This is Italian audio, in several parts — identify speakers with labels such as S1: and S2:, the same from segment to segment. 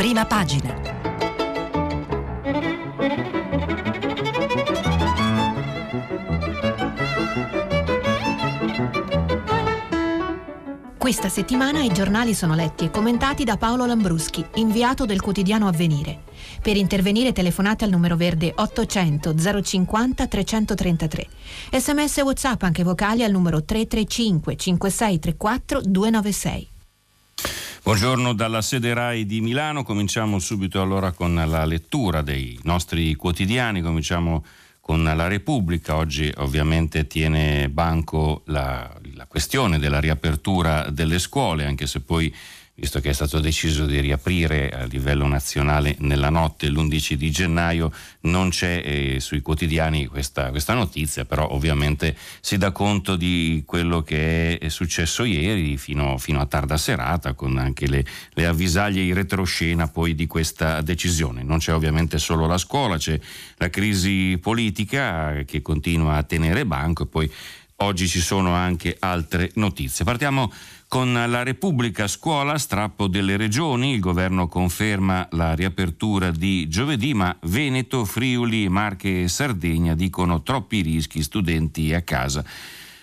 S1: Prima pagina. Questa settimana i giornali sono letti e commentati da Paolo Lambruschi, inviato del quotidiano Avvenire. Per intervenire telefonate al numero verde 800 050 333. Sms e WhatsApp anche vocali al numero 335 5634 296.
S2: Buongiorno dalla sede RAI di Milano, cominciamo subito allora con la lettura dei nostri quotidiani, cominciamo con la Repubblica. Oggi ovviamente tiene banco la, la questione della riapertura delle scuole, anche se poi visto che è stato deciso di riaprire a livello nazionale nella notte l'11 di gennaio, non c'è eh, sui quotidiani questa, questa, notizia, però ovviamente si dà conto di quello che è successo ieri fino, fino a tarda serata, con anche le, le avvisaglie in retroscena poi di questa decisione. Non c'è ovviamente solo la scuola, c'è la crisi politica che continua a tenere banco e poi oggi ci sono anche altre notizie. Partiamo con la Repubblica Scuola, strappo delle regioni, il governo conferma la riapertura di giovedì, ma Veneto, Friuli, Marche e Sardegna dicono troppi rischi, studenti a casa.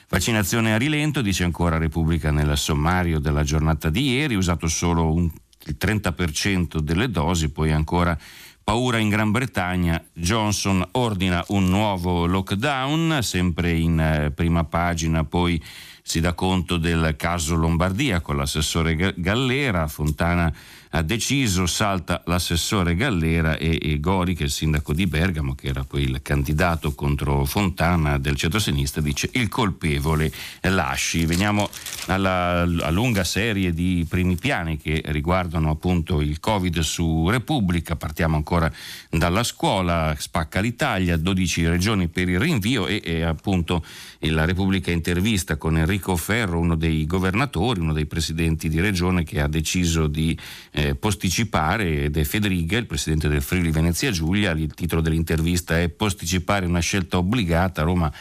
S2: Vaccinazione a rilento, dice ancora Repubblica nel sommario della giornata di ieri, usato solo un, il 30% delle dosi, poi ancora paura in Gran Bretagna, Johnson ordina un nuovo lockdown, sempre in eh, prima pagina, poi si dà conto del caso Lombardia con l'assessore Gallera, Fontana ha deciso, salta l'assessore Gallera e, e Gori, che è il sindaco di Bergamo, che era poi il candidato contro Fontana del centro-sinistra, dice il colpevole lasci. Veniamo alla, alla lunga serie di primi piani che riguardano appunto il Covid su Repubblica, partiamo ancora dalla scuola, spacca l'Italia, 12 regioni per il rinvio e, e appunto la Repubblica intervista con Enrico Ferro, uno dei governatori, uno dei presidenti di regione che ha deciso di eh, posticipare ed è Federiga, il presidente del Friuli Venezia Giulia. Il titolo dell'intervista è Posticipare una scelta obbligata. Roma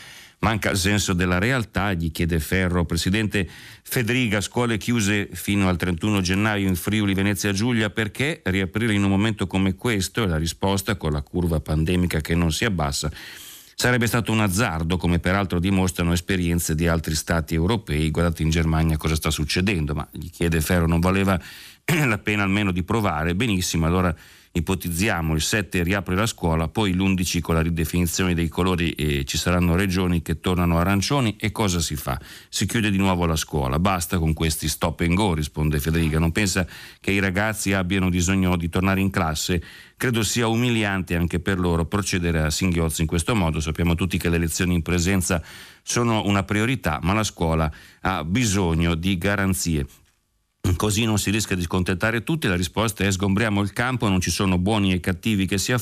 S2: manca il senso della realtà, gli chiede Ferro. Presidente Federiga, scuole chiuse fino al 31 gennaio in Friuli Venezia Giulia, perché riaprire in un momento come questo? E la risposta con la curva pandemica che non si abbassa. Sarebbe stato un azzardo, come peraltro dimostrano esperienze di altri stati europei. Guardate in Germania cosa sta succedendo, ma gli chiede Ferro, non valeva la pena almeno di provare, benissimo, allora ipotizziamo il 7 riapre la scuola, poi l'11 con la ridefinizione dei colori eh, ci saranno regioni che tornano arancioni e cosa si fa? Si chiude di nuovo la scuola, basta con questi stop and go, risponde Federica, non pensa che i ragazzi abbiano bisogno di tornare in classe? Credo sia umiliante anche per loro procedere a singhiozzi in questo modo, sappiamo tutti che le lezioni in presenza sono una priorità, ma la scuola ha bisogno di garanzie Così non si rischia di scontentare tutti, la risposta è sgombriamo il campo, non ci sono buoni e cattivi che si,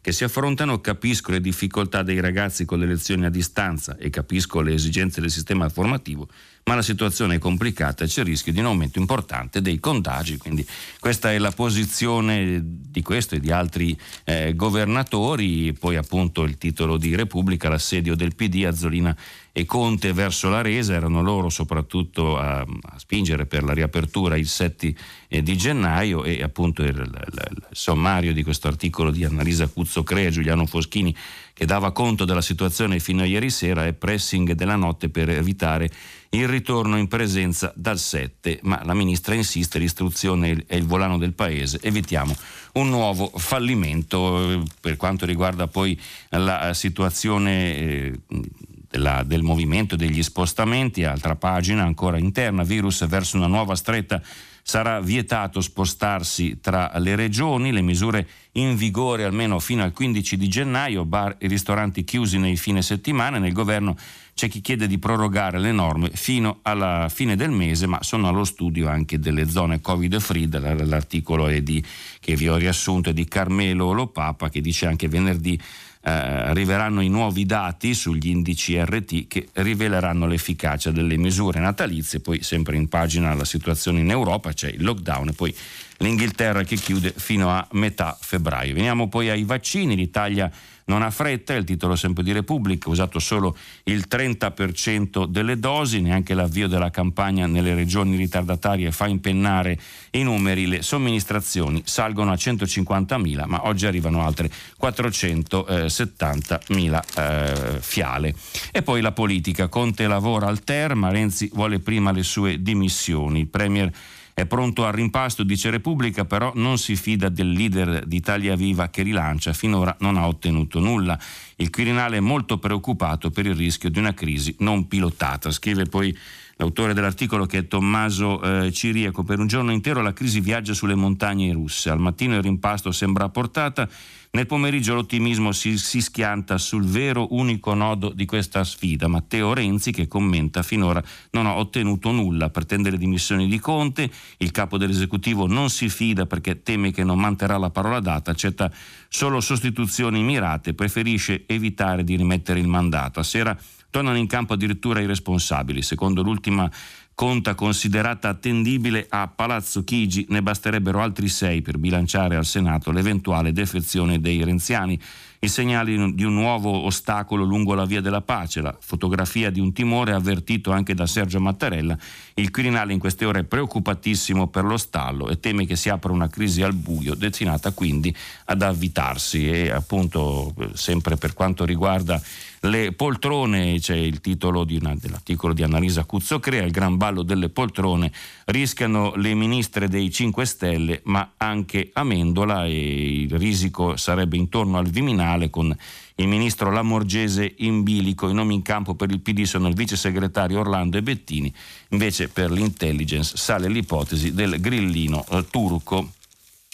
S2: che si, affrontano, capisco le difficoltà dei ragazzi con le lezioni a distanza e capisco le esigenze del sistema formativo, ma la situazione è complicata e c'è il rischio di un aumento importante dei contagi, quindi questa è la posizione di questo e di altri eh, governatori, poi appunto il titolo di Repubblica, l'assedio del PD, Azzolina e Conte verso la resa, erano loro soprattutto a, a spingere per la riapertura il 7 eh, di gennaio e appunto il, il, il, sommario di questo articolo di Annalisa Cuzzo Crea Giuliano Foschini che dava conto della situazione fino a ieri sera è pressing della notte per evitare il ritorno in presenza dal 7, ma la ministra insiste, l'istruzione è il volano del paese, evitiamo un nuovo fallimento. Per quanto riguarda poi la situazione eh, della, del movimento degli spostamenti, altra pagina ancora interna, virus verso una nuova stretta sarà vietato spostarsi tra le regioni, le misure in vigore almeno fino al 15 di gennaio, bar e ristoranti chiusi nei fine settimana, nel governo c'è chi chiede di prorogare le norme fino alla fine del mese, ma sono allo studio anche delle zone covid free, l'articolo è di, che vi ho riassunto è di Carmelo Lopapa che dice anche venerdì eh, arriveranno i nuovi dati sugli indici RT che riveleranno l'efficacia delle misure natalizie, poi sempre in pagina la situazione in Europa, c'è il lockdown e poi l'Inghilterra che chiude fino a metà febbraio. Veniamo poi ai vaccini, l'Italia non ha fretta, è il titolo sempre di Repubblica, usato solo il 30% delle dosi, neanche l'avvio della campagna nelle regioni ritardatarie fa impennare i numeri, le somministrazioni salgono a 150.000, ma oggi arrivano altre 470.000 eh, fiale. E poi la politica, Conte lavora al Terma, Renzi vuole prima le sue dimissioni, il Premier è pronto al rimpasto, dice Repubblica, però non si fida del leader di Italia Viva che rilancia, finora non ha ottenuto nulla. Il Quirinale è molto preoccupato per il rischio di una crisi non pilotata. Scrive poi l'autore dell'articolo che è Tommaso eh, Ciriaco. Per un giorno intero la crisi viaggia sulle montagne russe. Al mattino il rimpasto sembra a portata nel pomeriggio l'ottimismo si, si, schianta sul vero unico nodo di questa sfida. Matteo Renzi che commenta finora non ha ottenuto nulla, pretende le dimissioni di Conte, il capo dell'esecutivo non si fida perché teme che non manterrà la parola data, accetta solo sostituzioni mirate, preferisce evitare di rimettere il mandato. A sera tornano in campo addirittura i responsabili. Secondo l'ultima conta considerata attendibile a Palazzo Chigi, ne basterebbero altri sei per bilanciare al Senato l'eventuale defezione dei renziani. I segnali di un nuovo ostacolo lungo la via della pace, la fotografia di un timore avvertito anche da Sergio Mattarella. Il Quirinale in queste ore è preoccupatissimo per lo stallo e teme che si apra una crisi al buio, destinata quindi ad avvitarsi e appunto sempre per quanto riguarda le poltrone, c'è il titolo di una, dell'articolo di Annalisa Cuzzocrea, il gran ballo delle poltrone, rischiano le ministre dei 5 Stelle, ma anche Amendola e il risico sarebbe intorno al Viminale con il ministro Lamorgese in bilico. I nomi in campo per il PD sono il vice segretario Orlando e Bettini, invece per l'intelligence sale l'ipotesi del grillino eh, turco.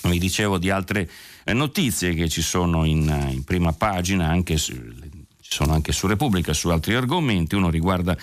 S2: Vi dicevo di altre eh, notizie che ci sono in, eh, in prima pagina, anche sulle ci sono anche su Repubblica, su altri argomenti, uno riguarda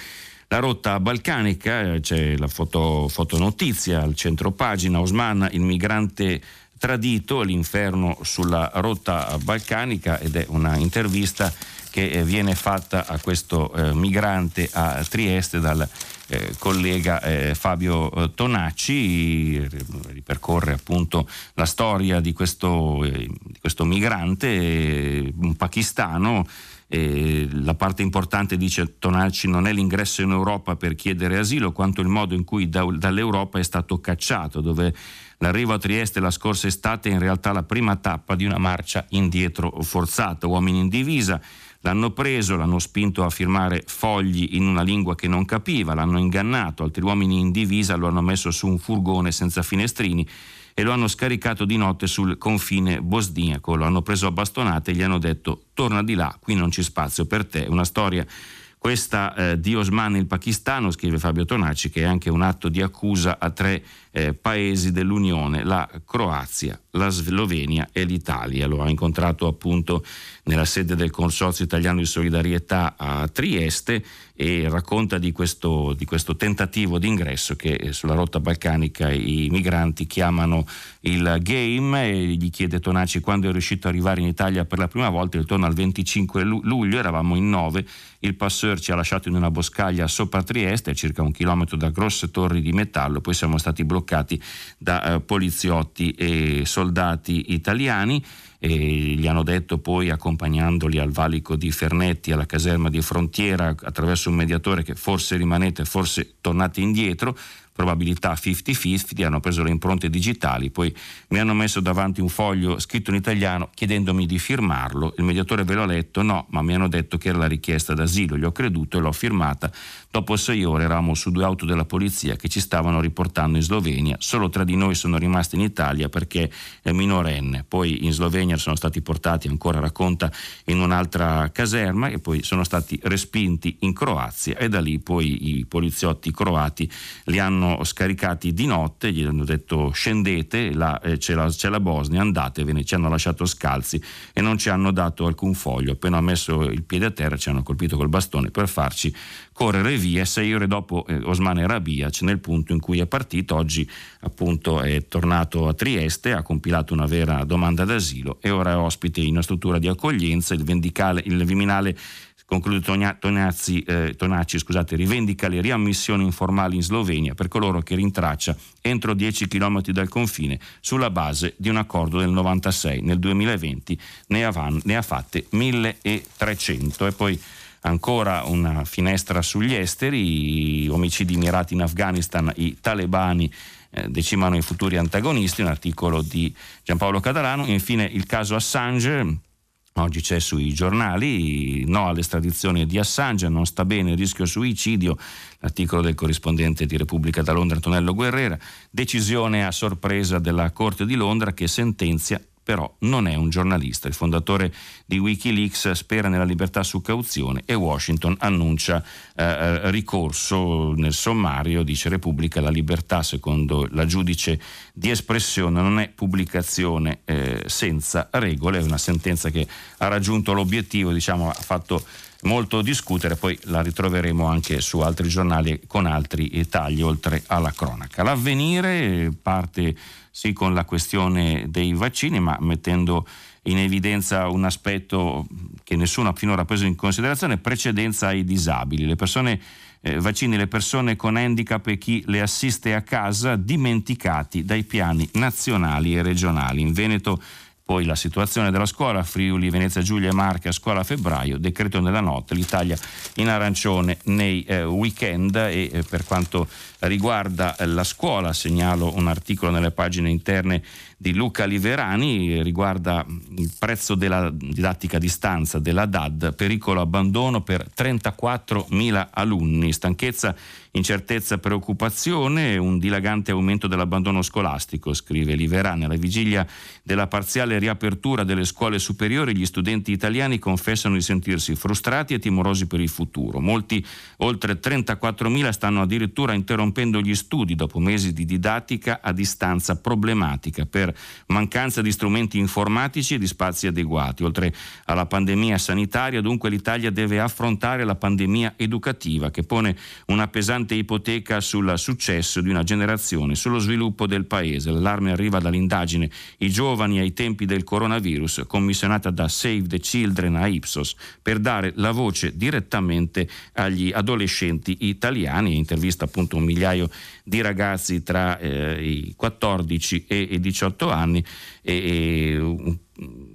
S2: la rotta balcanica, c'è la foto, fotonotizia al centro pagina, Osman, il migrante tradito, l'inferno sulla rotta balcanica ed è una intervista che eh, viene fatta a questo eh, migrante a Trieste dal eh, collega eh, Fabio eh, Tonacci, ripercorre appunto la storia di questo, eh, di questo migrante, un pakistano eh, la parte importante, dice Tonalci, non è l'ingresso in Europa per chiedere asilo, quanto il modo in cui da, dall'Europa è stato cacciato, dove l'arrivo a Trieste la scorsa estate è in realtà la prima tappa di una marcia indietro forzata. Uomini in divisa l'hanno preso, l'hanno spinto a firmare fogli in una lingua che non capiva, l'hanno ingannato, altri uomini in divisa lo hanno messo su un furgone senza finestrini e lo hanno scaricato di notte sul confine bosniaco, lo hanno preso a bastonate e gli hanno detto torna di là, qui non c'è spazio per te. Una storia questa eh, di Osman il pakistano, scrive Fabio Tonacci, che è anche un atto di accusa a tre eh, paesi dell'Unione, la Croazia, la Slovenia e l'Italia. Lo ha incontrato appunto nella sede del Consorzio Italiano di Solidarietà a Trieste e racconta di questo, di questo tentativo di ingresso che eh, sulla rotta balcanica i migranti chiamano il game e gli chiede Tonacci quando è riuscito ad arrivare in Italia per la prima volta, intorno al 25 luglio, eravamo in nove, il passeur ci ha lasciato in una boscaglia sopra Trieste, circa un chilometro da grosse torri di metallo, poi siamo stati bloccati bloccati da eh, poliziotti e soldati italiani. E gli hanno detto poi, accompagnandoli al valico di Fernetti, alla caserma di frontiera, attraverso un mediatore, che forse rimanete, forse tornate indietro probabilità 50-50, hanno preso le impronte digitali, poi mi hanno messo davanti un foglio scritto in italiano chiedendomi di firmarlo, il mediatore ve l'ho letto, no, ma mi hanno detto che era la richiesta d'asilo, gli ho creduto e l'ho firmata, dopo sei ore eravamo su due auto della polizia che ci stavano riportando in Slovenia, solo tre di noi sono rimasti in Italia perché è minorenne, poi in Slovenia sono stati portati, ancora racconta, in un'altra caserma e poi sono stati respinti in Croazia e da lì poi i poliziotti croati li hanno scaricati di notte, gli hanno detto scendete, là, eh, c'è, la, c'è, la, Bosnia, andatevene, ci hanno lasciato scalzi e non ci hanno dato alcun foglio. Appena ho messo il piede a terra ci hanno colpito col bastone per farci correre via. Sei ore dopo eh, Osman era via, c'è nel punto in cui è partito. Oggi appunto è tornato a Trieste, ha compilato una vera domanda d'asilo e ora è ospite in una struttura di accoglienza. Il, il Viminale conclude Tonazzi, eh, Tonacci, scusate, rivendica le riammissioni informali in Slovenia per coloro che rintraccia entro 10 km dal confine sulla base di un accordo del 96. Nel 2020 ne ha, ne ha fatte 1300 e poi ancora una finestra sugli esteri, omicidi mirati in Afghanistan, i talebani eh, decimano i futuri antagonisti, un articolo di Giampaolo Catalano, infine il caso Assange Oggi c'è sui giornali, no all'estradizione di Assange, non sta bene rischio suicidio, l'articolo del corrispondente di Repubblica da Londra Antonello Guerrera, decisione a sorpresa della Corte di Londra che sentenzia però non è un giornalista. Il fondatore di Wikileaks spera nella libertà su cauzione e Washington annuncia eh, eh, ricorso nel sommario, dice Repubblica, la libertà secondo la giudice di espressione non è pubblicazione eh, senza regole, è una sentenza che ha raggiunto l'obiettivo, diciamo, ha fatto molto discutere, poi la ritroveremo anche su altri giornali con altri tagli oltre alla cronaca. L'avvenire parte sì con la questione dei vaccini, ma mettendo in evidenza un aspetto che nessuno ha finora preso in considerazione, precedenza ai disabili. Le persone eh, vaccini, le persone con handicap e chi le assiste a casa dimenticati dai piani nazionali e regionali. In Veneto poi la situazione della scuola, Friuli, Venezia Giulia e Marche a scuola a febbraio, decreto nella notte, l'Italia in arancione nei eh, weekend e eh, per quanto riguarda eh, la scuola, segnalo un articolo nelle pagine interne di Luca Liverani, riguarda il prezzo della didattica a distanza della DAD, pericolo abbandono per 34.000 alunni, stanchezza, incertezza, preoccupazione, un dilagante aumento dell'abbandono scolastico, scrive Liverani. Alla vigilia della parziale riapertura delle scuole superiori, gli studenti italiani confessano di sentirsi frustrati e timorosi per il futuro. Molti, oltre 34.000, stanno addirittura interrompendo interrompendo gli studi dopo mesi di didattica a distanza problematica per mancanza di strumenti informatici e di spazi adeguati. Oltre alla pandemia sanitaria, dunque l'Italia deve affrontare la pandemia educativa che pone una pesante ipoteca sul successo di una generazione, sullo sviluppo del paese. L'allarme arriva dall'indagine I giovani ai tempi del coronavirus, commissionata da Save the Children a Ipsos, per dare la voce direttamente agli adolescenti italiani. Intervista appunto un migliaio migliaio di ragazzi tra eh, i 14 e i 18 anni e, e un,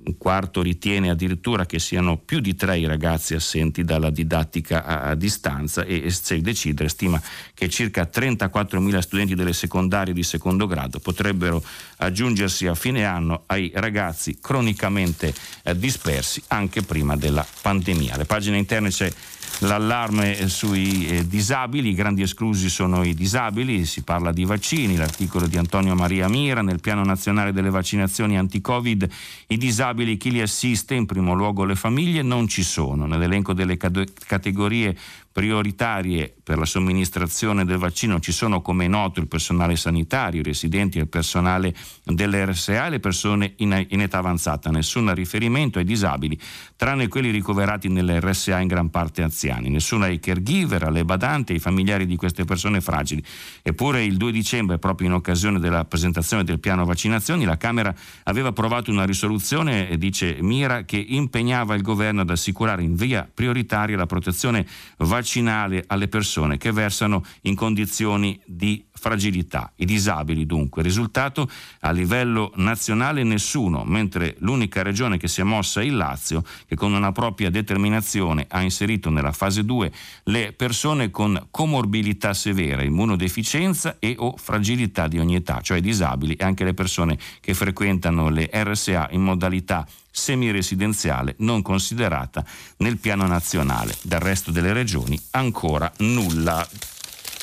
S2: un quarto ritiene addirittura che siano più di tre i ragazzi assenti dalla didattica a, a distanza e Save the Children stima che circa 34.000 studenti delle secondarie di secondo grado potrebbero aggiungersi a fine anno ai ragazzi cronicamente eh, dispersi anche prima della pandemia. Le pagine interne c'è l'allarme sui eh, disabili, i grandi esclusi sono i disabili, si parla di vaccini, l'articolo di Antonio Maria Mira nel piano nazionale delle vaccinazioni anti-Covid, i disabili, chi li assiste, in primo luogo le famiglie, non ci sono. Nell'elenco delle categorie prioritarie per la somministrazione del vaccino ci sono come è noto il personale sanitario, i residenti e il personale dell'RSA e le persone in, in, età avanzata, nessun riferimento ai disabili, tranne quelli ricoverati nell'RSA in gran parte anziani, nessuno ai caregiver, alle badanti, ai familiari di queste persone fragili. Eppure il 2 dicembre, proprio in occasione della presentazione del piano vaccinazioni, la Camera aveva approvato una risoluzione, dice Mira, che impegnava il governo ad assicurare in via prioritaria la protezione vaccinale vaccinale alle persone che versano in condizioni di fragilità, i disabili dunque. Risultato a livello nazionale nessuno, mentre l'unica regione che si è mossa è il Lazio, che con una propria determinazione ha inserito nella fase 2 le persone con comorbilità severa, immunodeficienza e o fragilità di ogni età, cioè disabili e anche le persone che frequentano le RSA in modalità semiresidenziale non considerata nel piano nazionale. Dal resto delle regioni ancora nulla.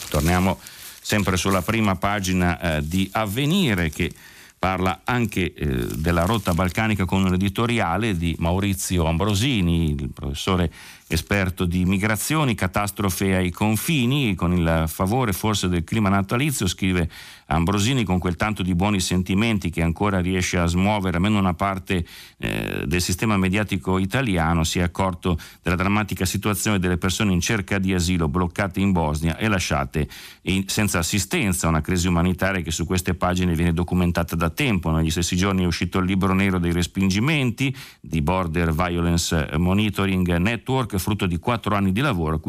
S2: Torniamo sempre sulla prima pagina eh, di Avvenire che parla anche eh, della rotta balcanica con un editoriale di Maurizio Ambrosini, il professore esperto di migrazioni, catastrofe ai confini, con il favore forse del clima natalizio, scrive Ambrosini con quel tanto di buoni sentimenti che ancora riesce a smuovere almeno una parte eh, del sistema mediatico italiano, si è accorto della drammatica situazione delle persone in cerca di asilo bloccate in Bosnia e lasciate in, senza assistenza, una crisi umanitaria che su queste pagine viene documentata da tempo. Negli stessi giorni è uscito il libro nero dei respingimenti di Border Violence Monitoring Network che frutto di quattro anni di lavoro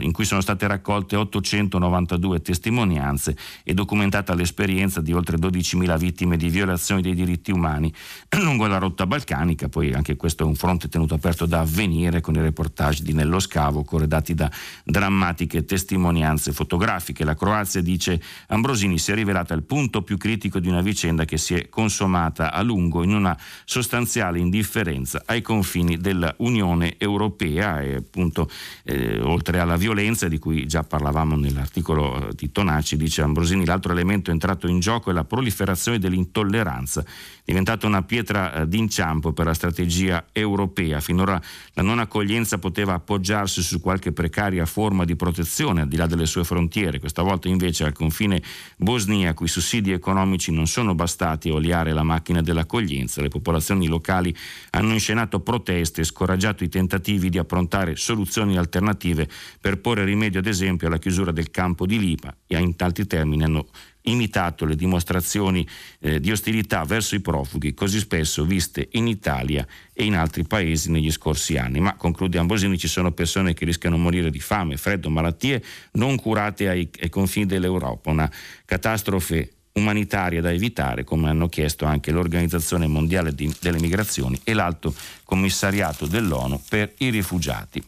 S2: in cui sono state raccolte 892 testimonianze e documentata l'esperienza di oltre 12.000 vittime di violazioni dei diritti umani lungo la rotta balcanica, poi anche questo è un fronte tenuto aperto da avvenire con i reportage di Nello Scavo corredati da drammatiche testimonianze fotografiche. La Croazia, dice Ambrosini, si è rivelata il punto più critico di una vicenda che si è consumata a lungo in una sostanziale indifferenza ai confini dell'Unione Europea e appunto eh, oltre alla violenza di cui già parlavamo nell'articolo eh, di Tonacci, dice Ambrosini, l'altro elemento entrato in gioco è la proliferazione dell'intolleranza, diventata una pietra eh, d'inciampo per la strategia europea. Finora la non accoglienza poteva appoggiarsi su qualche precaria forma di protezione al di là delle sue frontiere, questa volta invece al confine bosniaco i sussidi economici non sono bastati a oliare la macchina dell'accoglienza, le popolazioni locali hanno inscenato proteste e scoraggiato i tentativi di approntare soluzioni alternative per porre rimedio ad esempio alla chiusura del campo di Lipa. E in tanti termini hanno imitato le dimostrazioni eh, di ostilità verso i profughi così spesso viste in Italia e in altri paesi negli scorsi anni. Ma conclude Ambosini, ci sono persone che rischiano di morire di fame, freddo, malattie non curate ai, ai confini dell'Europa, una catastrofe umanitaria da evitare, come hanno chiesto anche l'Organizzazione Mondiale di, delle Migrazioni e l'Alto Commissariato dell'ONU per i rifugiati.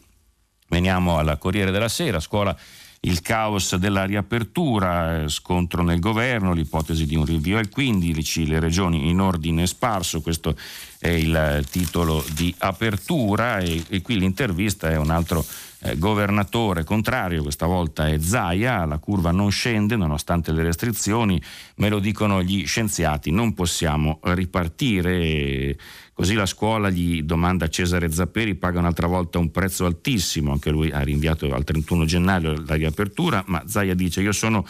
S2: Veniamo alla Corriere della Sera, scuola il caos della riapertura, eh, scontro nel governo, l'ipotesi di un rinvio al 15, le regioni in ordine sparso, questo è il titolo di apertura e, e qui l'intervista è un altro eh, governatore contrario, questa volta è Zaia, la curva non scende nonostante le restrizioni, me lo dicono gli scienziati, non possiamo ripartire. Così la scuola gli domanda Cesare Zapperi, paga un'altra volta un prezzo altissimo, anche lui ha rinviato al 31 gennaio la riapertura, ma Zaia dice io sono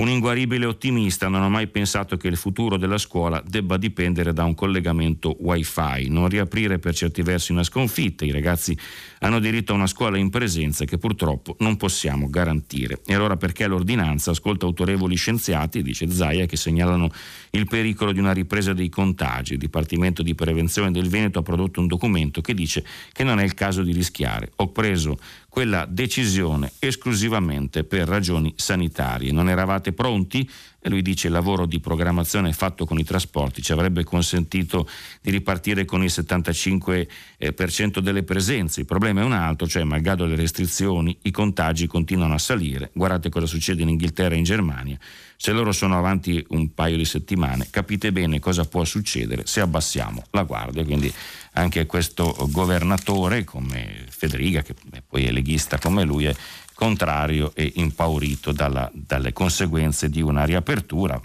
S2: un inguaribile ottimista, non ho mai pensato che il futuro della scuola debba dipendere da un collegamento wifi, non riaprire per certi versi una sconfitta, i ragazzi hanno diritto a una scuola in presenza che purtroppo non possiamo garantire. E allora perché l'ordinanza ascolta autorevoli scienziati, dice Zaia, che segnalano il pericolo di una ripresa dei contagi. Il Dipartimento di Prevenzione del Veneto ha prodotto un documento che dice che non è il caso di rischiare. Ho preso quella decisione esclusivamente per ragioni sanitarie. Non eravate pronti? E lui dice il lavoro di programmazione fatto con i trasporti ci avrebbe consentito di ripartire con il 75% eh, delle presenze. Il problema è un altro, cioè malgrado le restrizioni i contagi continuano a salire. Guardate cosa succede in Inghilterra e in Germania. Se loro sono avanti un paio di settimane, capite bene cosa può succedere se abbassiamo la guardia. Quindi anche questo governatore come Federica, che poi è leghista come lui, è contrario e impaurito dalla, dalle conseguenze di una riapertura,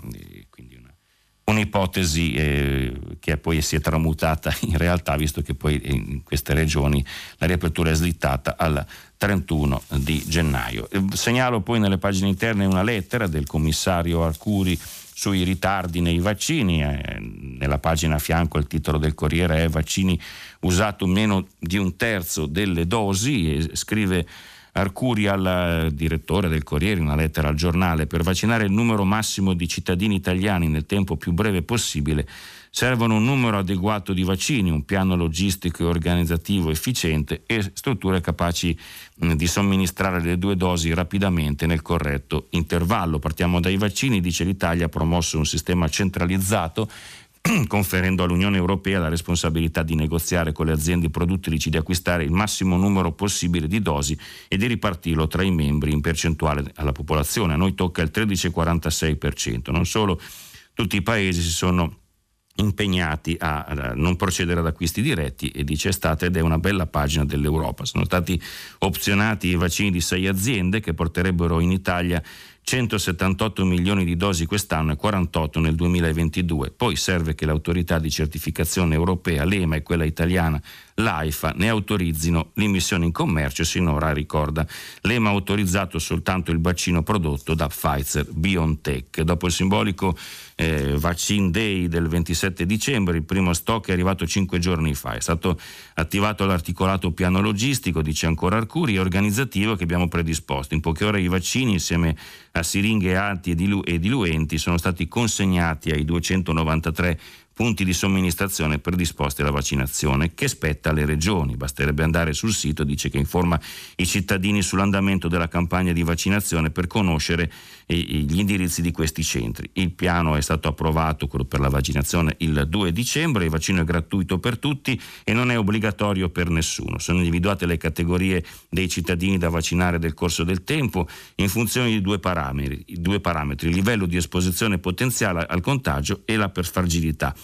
S2: un'ipotesi eh, che poi si è tramutata in realtà, visto che poi in queste regioni la riapertura è slittata al 31 di gennaio. Segnalo poi nelle pagine interne una lettera del commissario Arcuri sui ritardi nei vaccini. Eh, nella pagina a fianco il titolo del Corriere è Vaccini usato meno di un terzo delle dosi e scrive Arcuri al direttore del Corriere in una lettera al giornale per vaccinare il numero massimo di cittadini italiani nel tempo più breve possibile servono un numero adeguato di vaccini, un piano logistico e organizzativo efficiente e strutture capaci di somministrare le due dosi rapidamente nel corretto intervallo. Partiamo dai vaccini, dice l'Italia ha promosso un sistema centralizzato conferendo all'Unione Europea la responsabilità di negoziare con le aziende produttrici di acquistare il massimo numero possibile di dosi e di ripartirlo tra i membri in percentuale alla popolazione. A noi tocca il 13,46%. Non solo, tutti i paesi si sono impegnati a non procedere ad acquisti diretti e dice è stata ed è una bella pagina dell'Europa. Sono stati opzionati i vaccini di sei aziende che porterebbero in Italia 178 milioni di dosi quest'anno e 48 nel 2022. Poi serve che l'autorità di certificazione europea, l'EMA e quella italiana, l'AIFA, ne autorizzino l'immissione in commercio. Sinora ricorda, l'EMA ha autorizzato soltanto il vaccino prodotto da Pfizer BioNTech. Dopo il simbolico eh, Vaccine Day del 27 dicembre, il primo stock è arrivato cinque giorni fa. È stato attivato l'articolato piano logistico, dice ancora Arcuri, e organizzativo che abbiamo predisposto. In poche ore i vaccini insieme a siringhe alti e, dilu- e diluenti sono stati consegnati ai 293 punti di somministrazione predisposti alla vaccinazione che spetta alle regioni. Basterebbe andare sul sito, dice che informa i cittadini sull'andamento della campagna di vaccinazione per conoscere gli indirizzi di questi centri. Il piano è stato approvato, quello per la vaccinazione, il 2 dicembre, il vaccino è gratuito per tutti e non è obbligatorio per nessuno. Sono individuate le categorie dei cittadini da vaccinare nel corso del tempo in funzione di due parametri, due parametri il livello di esposizione potenziale al contagio e la fragilità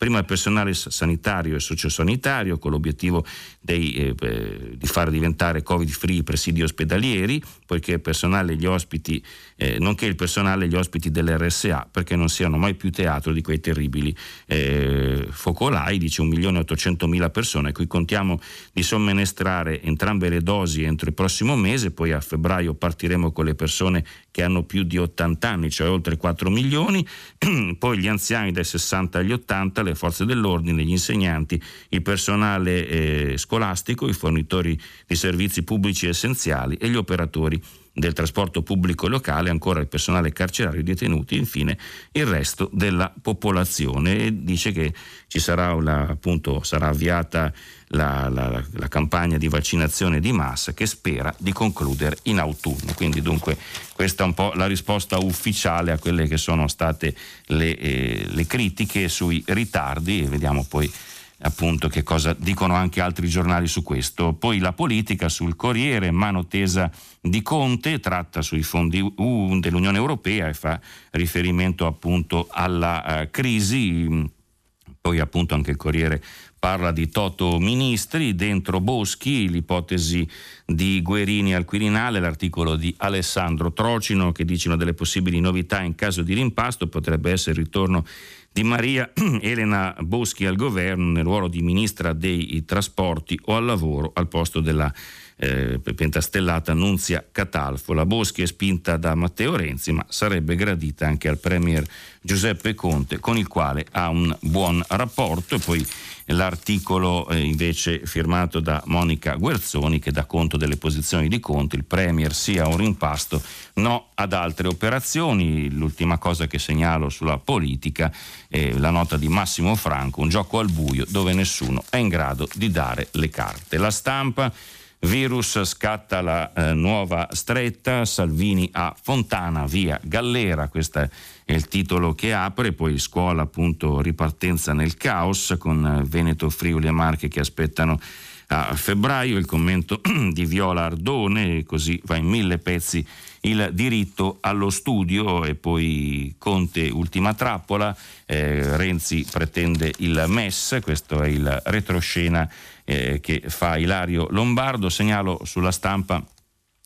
S2: prima il personale sanitario e sociosanitario con l'obiettivo dei, eh, di far diventare covid free i presidi ospedalieri, poiché il personale e gli ospiti, eh, nonché il personale e gli ospiti dell'RSA, perché non siano mai più teatro di quei terribili eh, focolai, dice 1.800.000 persone, a cui contiamo di somministrare entrambe le dosi entro il prossimo mese, poi a febbraio partiremo con le persone che hanno più di 80 anni, cioè oltre 4 milioni, poi gli anziani dai 60 agli 80, le forze dell'ordine, gli insegnanti, il personale eh, scolastico, i fornitori di servizi pubblici essenziali e gli operatori del trasporto pubblico locale, ancora il personale carcerario, i detenuti, infine il resto della popolazione. E dice che ci sarà, una, appunto, sarà avviata la, la, la, campagna di vaccinazione di massa che spera di concludere in autunno. Quindi dunque questa è un po' la risposta ufficiale a quelle che sono state le, eh, le critiche sui ritardi e vediamo poi appunto che cosa dicono anche altri giornali su questo. Poi la politica sul Corriere, mano tesa di Conte, tratta sui fondi dell'Unione Europea e fa riferimento appunto alla uh, crisi. Poi appunto anche il Corriere parla di Toto Ministri, dentro Boschi, l'ipotesi di Guerini al Quirinale, l'articolo di Alessandro Trocino che dice una delle possibili novità in caso di rimpasto potrebbe essere il ritorno di Maria Elena Boschi al governo nel ruolo di ministra dei trasporti o al lavoro al posto della eh, pentastellata Nunzia Catalfo. La Boschi è spinta da Matteo Renzi, ma sarebbe gradita anche al Premier Giuseppe Conte, con il quale ha un buon rapporto. E poi l'articolo eh, invece firmato da Monica Guerzoni che dà conto delle posizioni di Conte, il Premier sia un rimpasto, no ad altre operazioni. L'ultima cosa che segnalo sulla politica è la nota di Massimo Franco, un gioco al buio dove nessuno è in grado di dare le carte. La stampa Virus scatta la eh, nuova stretta, Salvini a Fontana via Gallera, questo è il titolo che apre, poi scuola appunto ripartenza nel caos con eh, Veneto, Friuli e Marche che aspettano a febbraio, il commento di Viola Ardone, così va in mille pezzi il diritto allo studio e poi Conte ultima trappola, eh, Renzi pretende il MES, questo è il retroscena eh, che fa Ilario Lombardo. Segnalo sulla stampa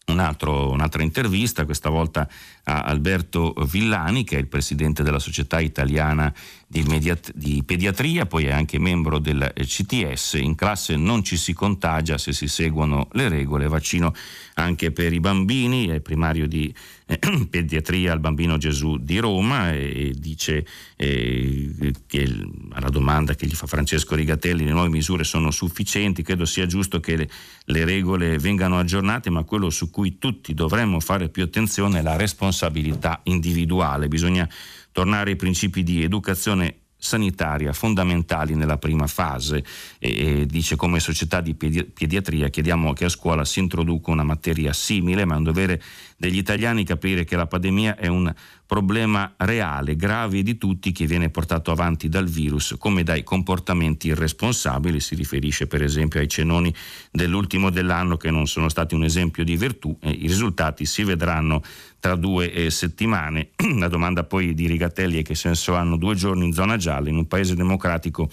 S2: un altro, un'altra intervista, questa volta a Alberto Villani, che è il presidente della Società Italiana di, mediat- di, Pediatria, poi è anche membro del CTS. In classe non ci si contagia se si seguono le regole, vaccino anche per i bambini, è primario di eh, pediatria al bambino Gesù di Roma e dice eh, che alla domanda che gli fa Francesco Rigatelli le nuove misure sono sufficienti, credo sia giusto che le, le regole vengano aggiornate, ma quello su cui tutti dovremmo fare più attenzione è la responsabilità individuale, bisogna tornare ai principi di educazione sanitaria fondamentali nella prima fase. E, e dice come società di pedi- pediatria chiediamo che a scuola si introduca una materia simile ma è un dovere degli italiani capire che la pandemia è un problema reale, grave di tutti che viene portato avanti dal virus come dai comportamenti irresponsabili, si riferisce per esempio ai cenoni dell'ultimo dell'anno che non sono stati un esempio di virtù e i risultati si vedranno tra due eh, settimane. La domanda poi di Rigatelli è che senso hanno due giorni in zona gialla in un paese democratico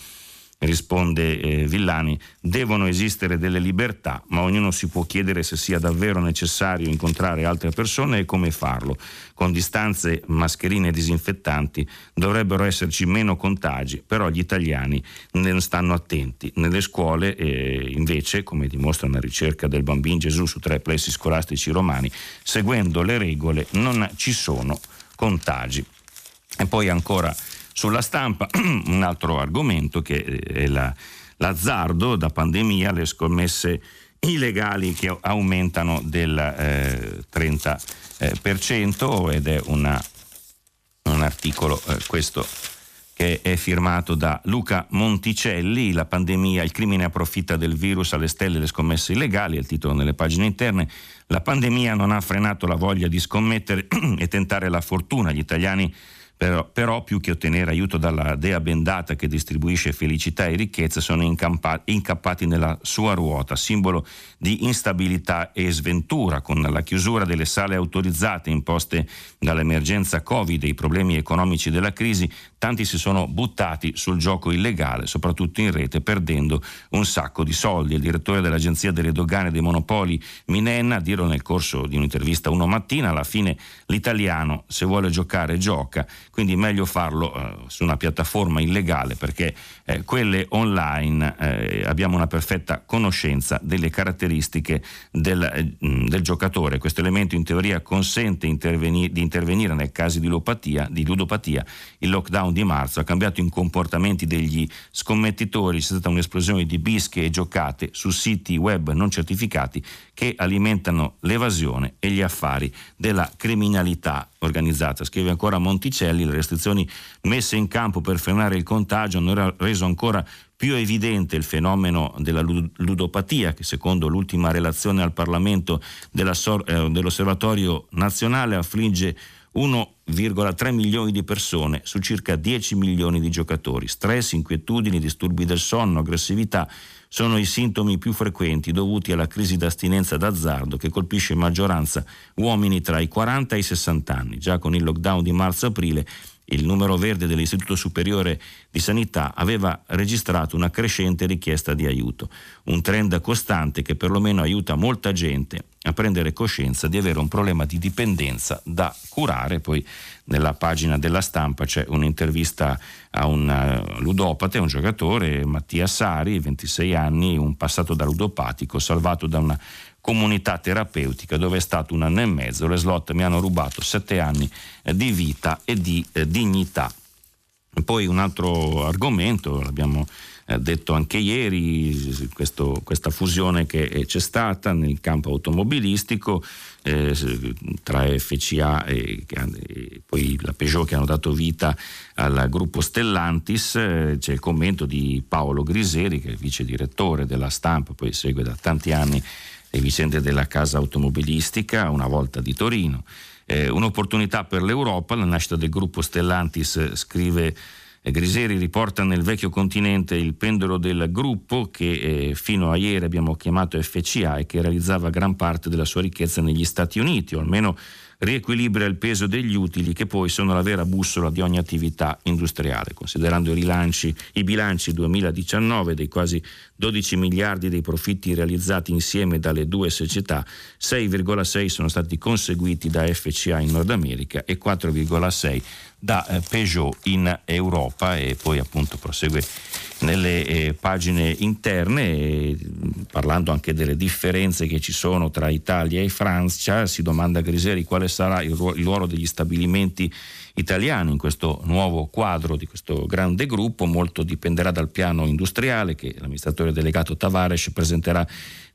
S2: risponde eh, Villani, devono esistere delle libertà, ma ognuno si può chiedere se sia davvero necessario incontrare altre persone e come farlo. Con distanze, mascherine e disinfettanti dovrebbero esserci meno contagi, però gli italiani ne stanno attenti. Nelle scuole, eh, invece, come dimostra una ricerca del Bambino Gesù su tre plessi scolastici romani, seguendo le regole non ci sono contagi. E poi ancora sulla stampa un altro argomento che è la, l'azzardo da pandemia, le scommesse illegali che aumentano del eh, 30% ed è una, un articolo eh, questo che è firmato da Luca Monticelli, la pandemia, il crimine approfitta del virus alle stelle le scommesse illegali, è il titolo nelle pagine interne. La pandemia non ha frenato la voglia di scommettere e tentare la fortuna. Gli italiani però, però, più che ottenere aiuto dalla dea bendata che distribuisce felicità e ricchezza sono incampa- incappati nella sua ruota, simbolo di instabilità e sventura. Con la chiusura delle sale autorizzate imposte dall'emergenza Covid e i problemi economici della crisi, tanti si sono buttati sul gioco illegale, soprattutto in rete, perdendo un sacco di soldi. Il direttore dell'Agenzia delle Dogane e dei Monopoli, Minenna, dirò nel corso di un'intervista uno mattina, alla fine l'italiano se vuole giocare gioca quindi meglio farlo eh, su una piattaforma illegale perché eh, quelle online eh, abbiamo una perfetta conoscenza delle caratteristiche del, eh, del giocatore. Questo elemento in teoria consente interveni- di intervenire nel caso di ludopatia, di ludopatia. Il lockdown di marzo ha cambiato i comportamenti degli scommettitori, c'è stata un'esplosione di bische e giocate su siti web non certificati che alimentano l'evasione e gli affari della criminalità organizzata. Scrive ancora Monticelli, le restrizioni messe in campo per frenare il contagio hanno reso ancora più evidente il fenomeno della ludopatia che secondo l'ultima relazione al Parlamento eh, dell'Osservatorio nazionale affligge 1,3 milioni di persone su circa 10 milioni di giocatori. Stress, inquietudini, disturbi del sonno, aggressività sono i sintomi più frequenti dovuti alla crisi d'astinenza d'azzardo che colpisce in maggioranza uomini tra i 40 e i 60 anni. Già con il lockdown di marzo-aprile il numero verde dell'Istituto Superiore di Sanità aveva registrato una crescente richiesta di aiuto, un trend costante che perlomeno aiuta molta gente a prendere coscienza di avere un problema di dipendenza da curare. Poi nella pagina della stampa c'è un'intervista a un eh, ludopate, un giocatore, Mattia Sari, 26 anni, un passato da ludopatico, salvato da una comunità terapeutica dove è stato un anno e mezzo. Le slot mi hanno rubato sette anni eh, di vita e di eh, dignità. Poi un altro argomento, l'abbiamo eh, detto anche ieri, questo, questa fusione che c'è stata nel campo automobilistico eh, tra FCA e, e, poi la Peugeot che hanno dato vita al gruppo Stellantis, c'è il commento di Paolo Griseri che è vice direttore della stampa, poi segue da tanti anni le vicende della casa automobilistica, una volta di Torino. Eh, un'opportunità per l'Europa, la nascita del gruppo Stellantis scrive eh, Griseri riporta nel vecchio continente il pendolo del gruppo che eh, fino a ieri abbiamo chiamato FCA e che realizzava gran parte della sua ricchezza negli Stati Uniti, o almeno riequilibra il peso degli utili che poi sono la vera bussola di ogni attività industriale. Considerando i, rilanci, i bilanci 2019 dei quasi 12 miliardi dei profitti realizzati insieme dalle due società, 6,6 sono stati conseguiti da FCA in Nord America e 4,6 da eh, Peugeot in Europa e poi appunto prosegue nelle eh, pagine interne, eh, parlando anche delle differenze che ci sono tra Italia e Francia, si domanda Griseri quale sarà il ruolo degli stabilimenti italiani in questo nuovo quadro di questo grande gruppo, molto dipenderà dal piano industriale che l'amministratore delegato Tavares presenterà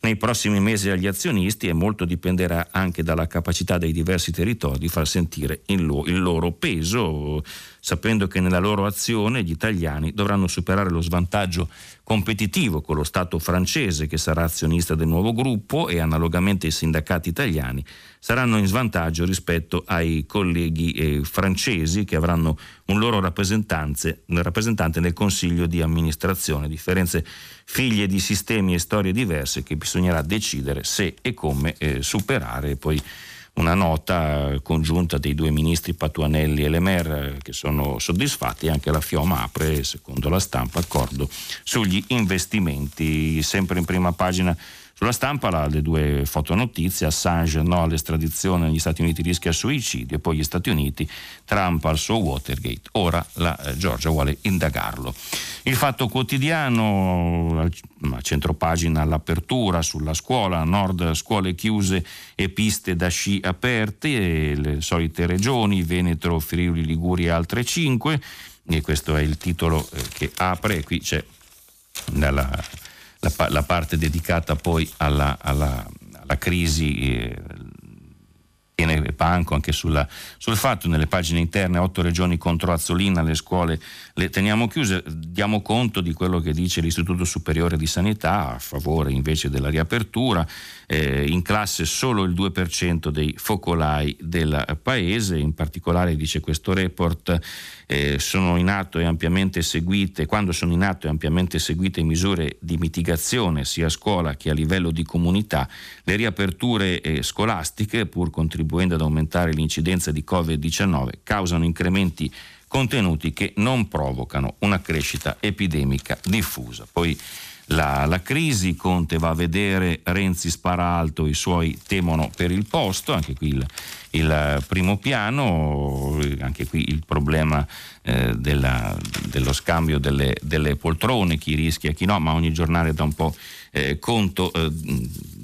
S2: nei prossimi mesi agli azionisti e molto dipenderà anche dalla capacità dei diversi territori di far sentire il, loro peso sapendo che nella loro azione gli italiani dovranno superare lo svantaggio competitivo con lo Stato francese che sarà azionista del nuovo gruppo e analogamente i sindacati italiani saranno in svantaggio rispetto ai colleghi eh, francesi che avranno un loro rappresentante nel Consiglio di amministrazione, differenze figlie di sistemi e storie diverse che bisognerà decidere se e come eh, superare. Poi una nota congiunta dei due ministri Patuanelli e Lemer che sono soddisfatti, anche la FIOMA apre, secondo la stampa, accordo sugli investimenti, sempre in prima pagina sulla stampa la, le due fotonotizie, Assange no all'estradizione negli Stati Uniti rischia suicidio e poi gli Stati Uniti, Trump al suo Watergate, ora la eh, Georgia vuole indagarlo. Il fatto quotidiano, a centropagina l'apertura sulla scuola, nord scuole chiuse e piste da sci aperte, le solite regioni, Veneto, Friuli, Liguria e altre cinque, e questo è il titolo eh, che apre, qui c'è dalla la, la parte dedicata poi alla, alla, alla crisi eh, panco anche sulla, sul fatto nelle pagine interne otto regioni contro Azzolina, le scuole le teniamo chiuse, diamo conto di quello che dice l'Istituto Superiore di Sanità a favore invece della riapertura, eh, in classe solo il 2% dei focolai del paese, in particolare dice questo report eh, sono in atto e ampiamente seguite, quando sono in atto e ampiamente seguite misure di mitigazione sia a scuola che a livello di comunità, le riaperture eh, scolastiche, pur contribuendo ad aumentare l'incidenza di Covid-19, causano incrementi contenuti che non provocano una crescita epidemica diffusa. Poi la, la, crisi, Conte va a vedere, Renzi spara alto, i suoi temono per il posto, anche qui il, il primo piano, anche qui il problema eh, della, dello scambio delle, delle, poltrone, chi rischia, chi no, ma ogni giornale dà un po' eh, conto, eh,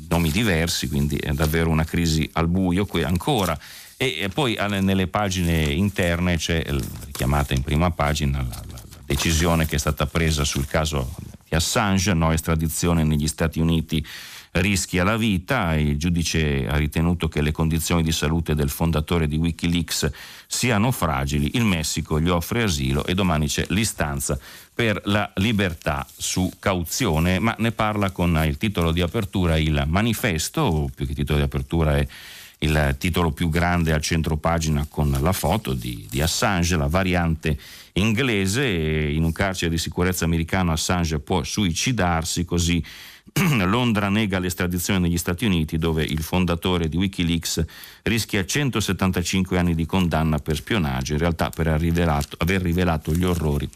S2: nomi diversi, quindi è davvero una crisi al buio qui ancora. E, e poi nelle pagine interne c'è richiamata in prima pagina la, la decisione che è stata presa sul caso di Assange, no estradizione negli Stati Uniti rischia la vita. Il giudice ha ritenuto che le condizioni di salute del fondatore di Wikileaks siano fragili. Il Messico gli offre asilo e domani c'è l'istanza per la libertà su cauzione, ma ne parla con il titolo di apertura il manifesto, più che titolo di apertura è il titolo più grande al centro pagina con la foto di, di Assange, la variante inglese, in un carcere di sicurezza americano Assange può suicidarsi, così Londra nega l'estradizione negli Stati Uniti dove il fondatore di Wikileaks rischia 175 anni di condanna per spionaggio, in realtà per aver rivelato gli orrori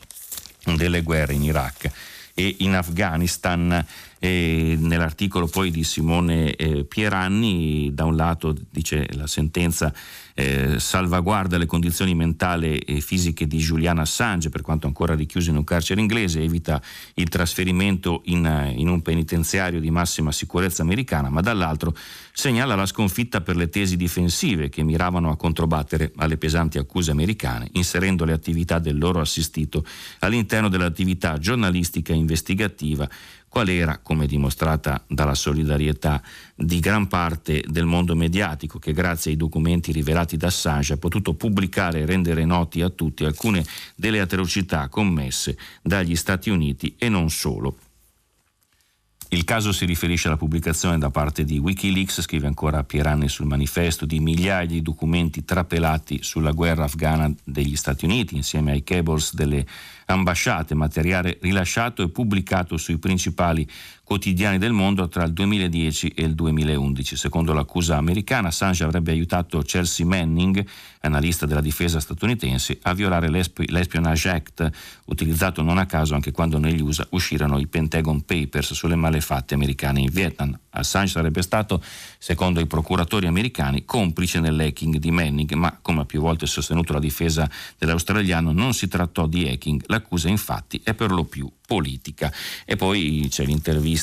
S2: delle guerre in Iraq e in Afghanistan. E nell'articolo poi di Simone eh, Pieranni, da un lato dice la sentenza eh, salvaguarda le condizioni mentali e fisiche di Julian Assange, per quanto ancora richiuso in un carcere inglese, evita il trasferimento in, in un penitenziario di massima sicurezza americana, ma dall'altro segnala la sconfitta per le tesi difensive che miravano a controbattere alle pesanti accuse americane, inserendo le attività del loro assistito all'interno dell'attività giornalistica investigativa qual era, come dimostrata dalla solidarietà di gran parte del mondo mediatico che grazie ai documenti rivelati da Assange ha potuto pubblicare e rendere noti a tutti alcune delle atrocità commesse dagli Stati Uniti e non solo. Il caso si riferisce alla pubblicazione da parte di Wikileaks, scrive ancora Pieranni sul manifesto, di migliaia di documenti trapelati sulla guerra afghana degli Stati Uniti, insieme ai cables delle ambasciate, materiale rilasciato e pubblicato sui principali quotidiani del mondo tra il 2010 e il 2011. Secondo l'accusa americana, Assange avrebbe aiutato Chelsea Manning, analista della difesa statunitense, a violare l'Espionage Act, utilizzato non a caso anche quando negli USA uscirono i Pentagon Papers sulle malefatte americane in Vietnam. Assange sarebbe stato, secondo i procuratori americani, complice nell'hacking di Manning, ma come ha più volte sostenuto la difesa dell'australiano, non si trattò di hacking. L'accusa infatti è per lo più politica. E poi c'è l'intervista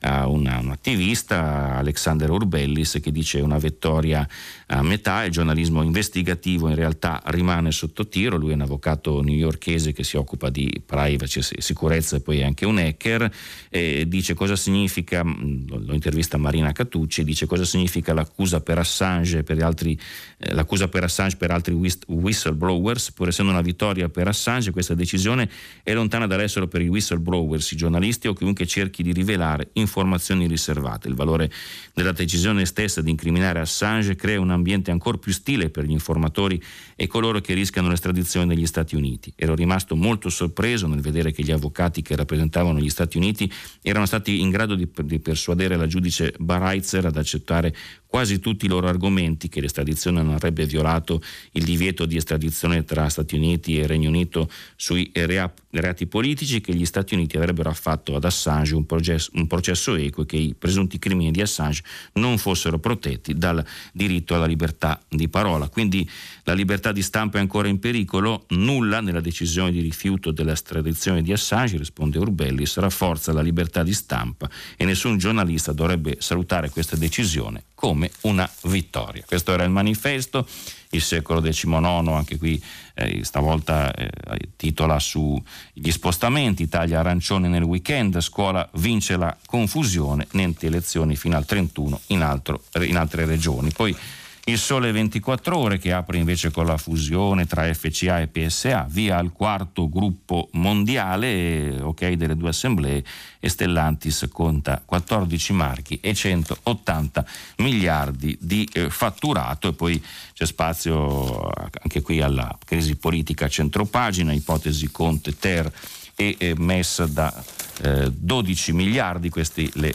S2: a una, un attivista, Alexander Urbellis, che dice una vittoria a metà, il giornalismo investigativo in realtà rimane sotto tiro, lui è un avvocato newyorkese che si occupa di privacy e sicurezza e poi è anche un hacker, e dice cosa significa, lo intervista Marina Catucci, dice cosa significa l'accusa per Assange per altri, eh, l'accusa per Assange per altri whistleblowers, pur essendo una vittoria per Assange questa decisione è lontana dall'essere per i whistleblowers, i giornalisti o chiunque cerchi di rivelare informazioni riservate. Il valore della decisione stessa di incriminare Assange crea un ambiente ancora più stile per gli informatori e coloro che rischiano l'estradizione negli Stati Uniti. Ero rimasto molto sorpreso nel vedere che gli avvocati che rappresentavano gli Stati Uniti erano stati in grado di, di persuadere la giudice Baraitzer ad accettare quasi tutti i loro argomenti che l'estradizione non avrebbe violato il divieto di estradizione tra Stati Uniti e Regno Unito sui reati politici che gli Stati Uniti avrebbero affatto ad Assange un processo, un processo equo e che i presunti crimini di Assange non fossero protetti dal diritto alla libertà di parola. Quindi la libertà di stampa è ancora in pericolo, nulla nella decisione di rifiuto dell'estradizione di Assange, risponde Urbellis, rafforza la libertà di stampa e nessun giornalista dovrebbe salutare questa decisione come una vittoria. Questo era il manifesto, il secolo XIX, anche qui eh, stavolta eh, titola sugli spostamenti, Italia arancione nel weekend, scuola vince la confusione, niente elezioni fino al 31 in, altro, in altre regioni. Poi Il Sole 24 Ore che apre invece con la fusione tra FCA e PSA, via al quarto gruppo mondiale, ok delle due assemblee e Stellantis conta 14 marchi e 180 miliardi di eh, fatturato. E poi c'è spazio anche qui alla crisi politica centropagina, ipotesi Conte Ter e eh, MES da eh, 12 miliardi, queste le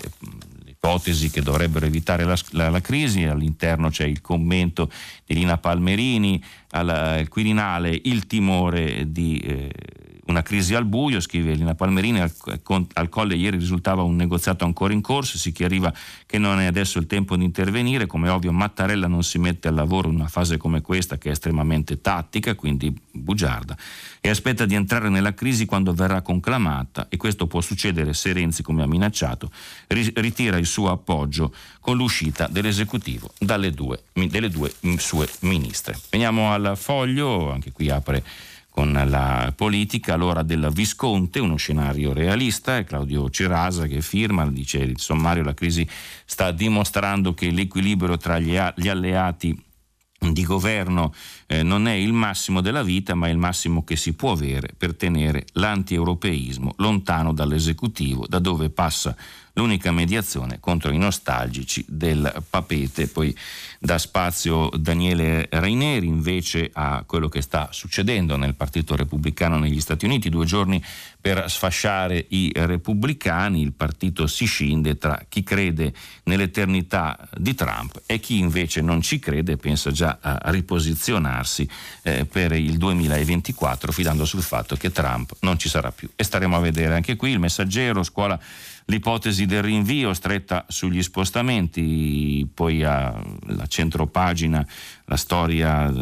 S2: ipotesi che dovrebbero evitare la, la, la, crisi, all'interno c'è il commento di Lina Palmerini, al Quirinale il timore di eh, una crisi al buio, scrive Lina Palmerini, al, al, Colle ieri risultava un negoziato ancora in corso, si chiariva che non è adesso il tempo di intervenire, come ovvio Mattarella non si mette al lavoro in una fase come questa che è estremamente tattica, quindi bugiarda, e aspetta di entrare nella crisi quando verrà conclamata e questo può succedere se Renzi, come ha minacciato, ritira il suo appoggio con l'uscita dell'esecutivo dalle due, delle due sue ministre. Veniamo al foglio, anche qui apre con la politica, l'ora del Visconte, uno scenario realista, è Claudio Cerasa che firma, dice il sommario, la crisi sta dimostrando che l'equilibrio tra gli, gli alleati di governo eh, non è il massimo della vita, ma è il massimo che si può avere per tenere l'anti-europeismo lontano dall'esecutivo, da dove passa l'unica mediazione contro i nostalgici del papete. Poi dà spazio Daniele Raineri invece a quello che sta succedendo nel Partito Repubblicano negli Stati Uniti, due giorni per sfasciare i repubblicani, il partito si scinde tra chi crede nell'eternità di Trump e chi invece non ci crede e pensa già a riposizionarsi eh, per il 2024 fidando sul fatto che Trump non ci sarà più. E staremo a vedere anche qui il messaggero, scuola l'ipotesi del rinvio stretta sugli spostamenti, poi a la centropagina la storia,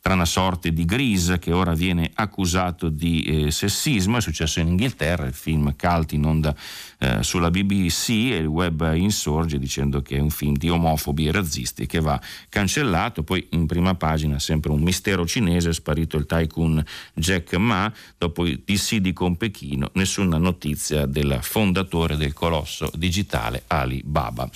S2: strana sorte di Grease che ora viene accusato di eh, sessismo, è successo in Inghilterra, il film cult in onda eh, sulla BBC e il web insorge dicendo che è un film di omofobi e razzisti che va cancellato, poi in prima pagina sempre un mistero cinese, è sparito il tycoon Jack Ma, dopo i dissidi con Pechino, nessuna notizia del fondatore del colosso digitale Alibaba.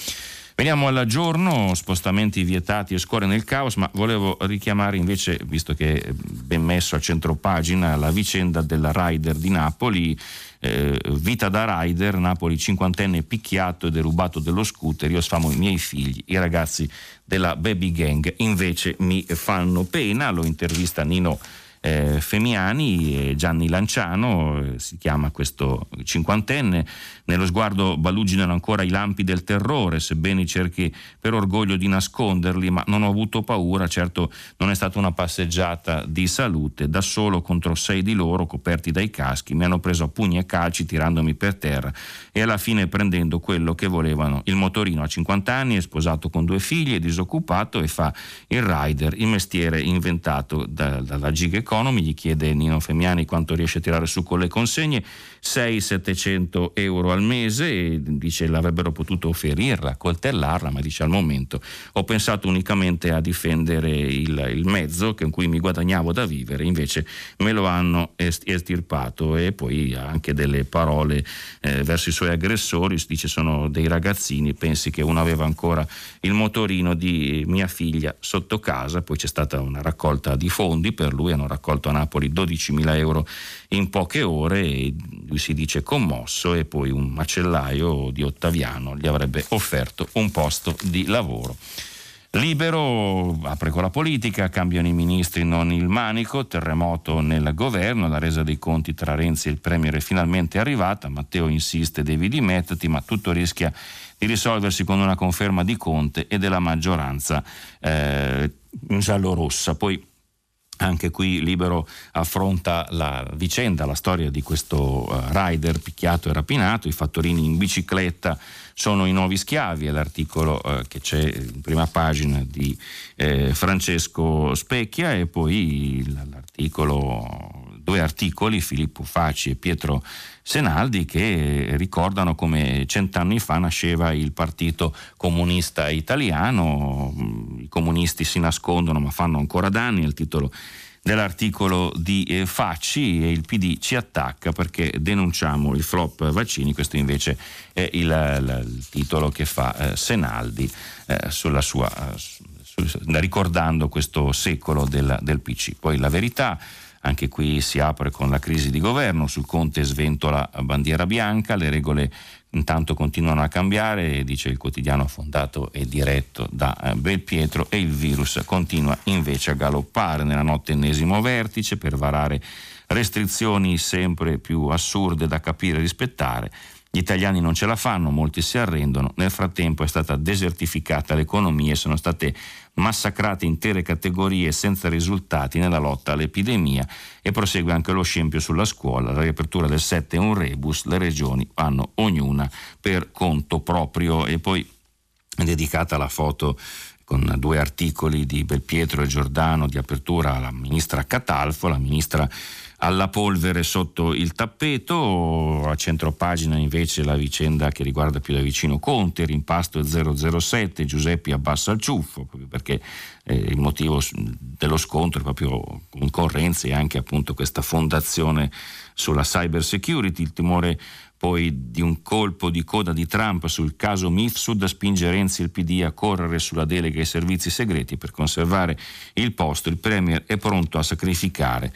S2: Veniamo al giorno, spostamenti vietati e scuole nel caos, ma volevo richiamare invece, visto che è ben messo a centro pagina, la vicenda della Rider di Napoli. Eh, vita da rider, Napoli cinquantenne picchiato e derubato dello scooter, io sfamo i miei figli, i ragazzi della baby gang invece mi fanno pena, lo intervista Nino eh, Femiani e Gianni Lanciano, eh, si chiama questo cinquantenne, nello sguardo baluginano ancora i lampi del terrore, sebbene cerchi per orgoglio di nasconderli, ma non ho avuto paura, certo non è stata una passeggiata di salute, da solo contro sei di loro coperti dai caschi, mi hanno preso a pugni e calci tirandomi per terra e alla fine prendendo quello che volevano. Il motorino a 50 anni, è sposato con due figli, è disoccupato e fa il rider, il mestiere inventato da, dalla gig economy, gli chiede Nino Femiani quanto riesce a tirare su con le consegne, 6-700 euro al mese e dice l'avrebbero potuto ferirla, coltellarla, ma dice al momento ho pensato unicamente a difendere il, il mezzo con cui mi guadagnavo da vivere, invece me lo hanno estirpato e poi anche delle parole eh, verso i suoi aggressori, dice sono dei ragazzini, pensi che uno aveva ancora il motorino di mia figlia sotto casa, poi c'è stata una raccolta di fondi per lui, hanno raccolto a Napoli 12.000 euro in poche ore e lui si dice commosso e poi un macellaio di Ottaviano gli avrebbe offerto un posto di lavoro. Libero apre con la politica, cambiano i ministri, non il manico, terremoto nel governo, la resa dei conti tra Renzi e il Premier è finalmente arrivata, Matteo insiste devi dimetterti, ma tutto rischia di risolversi con una conferma di Conte e della maggioranza eh, giallorossa. Poi anche qui Libero affronta la vicenda, la storia di questo uh, rider picchiato e rapinato, i fattorini in bicicletta sono i nuovi schiavi, è l'articolo uh, che c'è in prima pagina di eh, Francesco Specchia e poi l'articolo due articoli, Filippo Facci e Pietro Senaldi, che ricordano come cent'anni fa nasceva il Partito Comunista Italiano, i comunisti si nascondono ma fanno ancora danni, è il titolo dell'articolo di eh, Facci e il PD ci attacca perché denunciamo il flop vaccini, questo invece è il, il, il titolo che fa eh, Senaldi eh, sulla sua ricordando questo secolo del, del PC. Poi la verità anche qui si apre con la crisi di governo, sul Conte sventola bandiera bianca, le regole intanto continuano a cambiare, dice il quotidiano fondato e diretto da eh, Belpietro, e il virus continua invece a galoppare nella notte ennesimo vertice per varare restrizioni sempre più assurde da capire e rispettare. Gli italiani non ce la fanno, molti si arrendono, nel frattempo è stata desertificata l'economia e sono state massacrate intere categorie senza risultati nella lotta all'epidemia e prosegue anche lo scempio sulla scuola, la riapertura del 7 è un rebus, le regioni vanno ognuna per conto proprio. E poi è dedicata la foto con due articoli di Belpietro e Giordano di apertura alla ministra Catalfo, la ministra alla polvere sotto il tappeto, a centro pagina invece la vicenda che riguarda più da vicino Conte, rimpasto 007, Giuseppe abbassa il ciuffo, proprio perché eh, il motivo dello scontro è proprio concorrenza e anche appunto questa fondazione sulla cyber security, il timore poi di un colpo di coda di Trump sul caso Mifsud spinge Renzi e il PD a correre sulla delega ai servizi segreti per conservare il posto, il Premier è pronto a sacrificare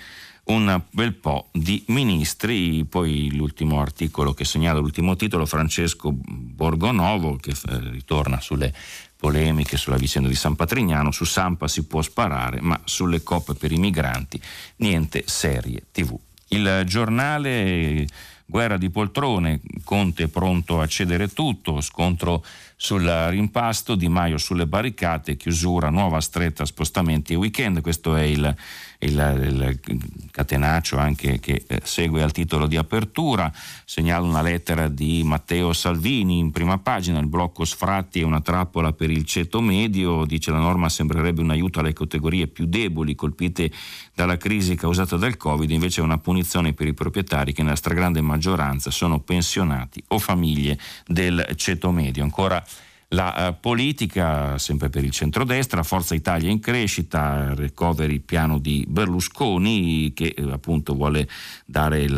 S2: un bel po' di ministri. Poi l'ultimo articolo che segnala l'ultimo titolo, Francesco Borgonovo, che eh, ritorna sulle polemiche sulla vicenda di San Patrignano. Su Sampa si può sparare, ma sulle coppe per i migranti niente serie TV. Il giornale Guerra di poltrone, Conte pronto a cedere tutto, scontro sul rimpasto, Di Maio sulle barricate, chiusura, nuova stretta, spostamenti e weekend. Questo è il il, il catenaccio anche che eh, segue al titolo di apertura, segnala una lettera di Matteo Salvini in prima pagina, il blocco sfratti è una trappola per il ceto medio, dice la norma sembrerebbe un aiuto alle categorie più deboli colpite dalla crisi causata dal Covid, invece è una punizione per i proprietari che nella stragrande maggioranza sono pensionati o famiglie del ceto medio. Ancora la eh, politica, sempre per il centrodestra, Forza Italia in crescita, recovery piano di Berlusconi che eh, appunto vuole dare il,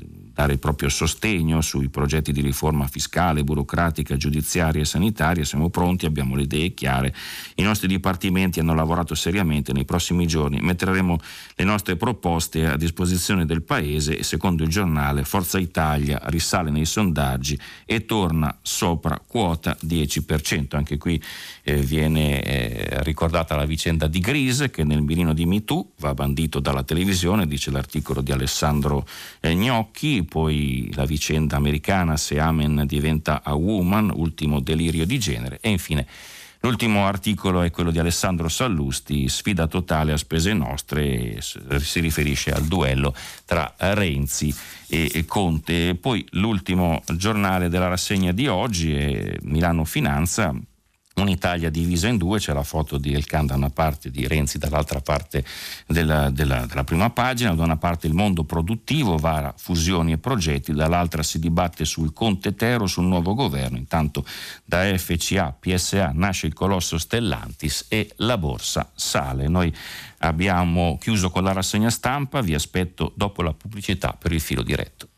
S2: il dare il proprio sostegno sui progetti di riforma fiscale, burocratica, giudiziaria e sanitaria. Siamo pronti, abbiamo le idee chiare. I nostri dipartimenti hanno lavorato seriamente. Nei prossimi giorni metteremo le nostre proposte a disposizione del Paese e secondo il giornale Forza Italia risale nei sondaggi e torna sopra quota 10%. Anche qui eh, viene eh, ricordata la vicenda di Grise che nel mirino di MeToo va bandito dalla televisione, dice l'articolo di Alessandro eh, Gnocchi poi la vicenda americana se Amen diventa a woman, ultimo delirio di genere e infine L'ultimo articolo è quello di Alessandro Sallusti, sfida totale a spese nostre, si riferisce al duello tra Renzi e Conte. Poi l'ultimo giornale della rassegna di oggi è Milano Finanza, un'Italia divisa in due, c'è la foto di Elkan da una parte, di Renzi dall'altra parte della, della, della, prima pagina, da una parte il mondo produttivo, vara fusioni e progetti, dall'altra si dibatte sul Conte Tero, sul nuovo governo, intanto da FCA, PSA nasce il colosso Stellantis e la borsa sale. Noi abbiamo chiuso con la rassegna stampa, vi aspetto dopo la pubblicità per il filo diretto.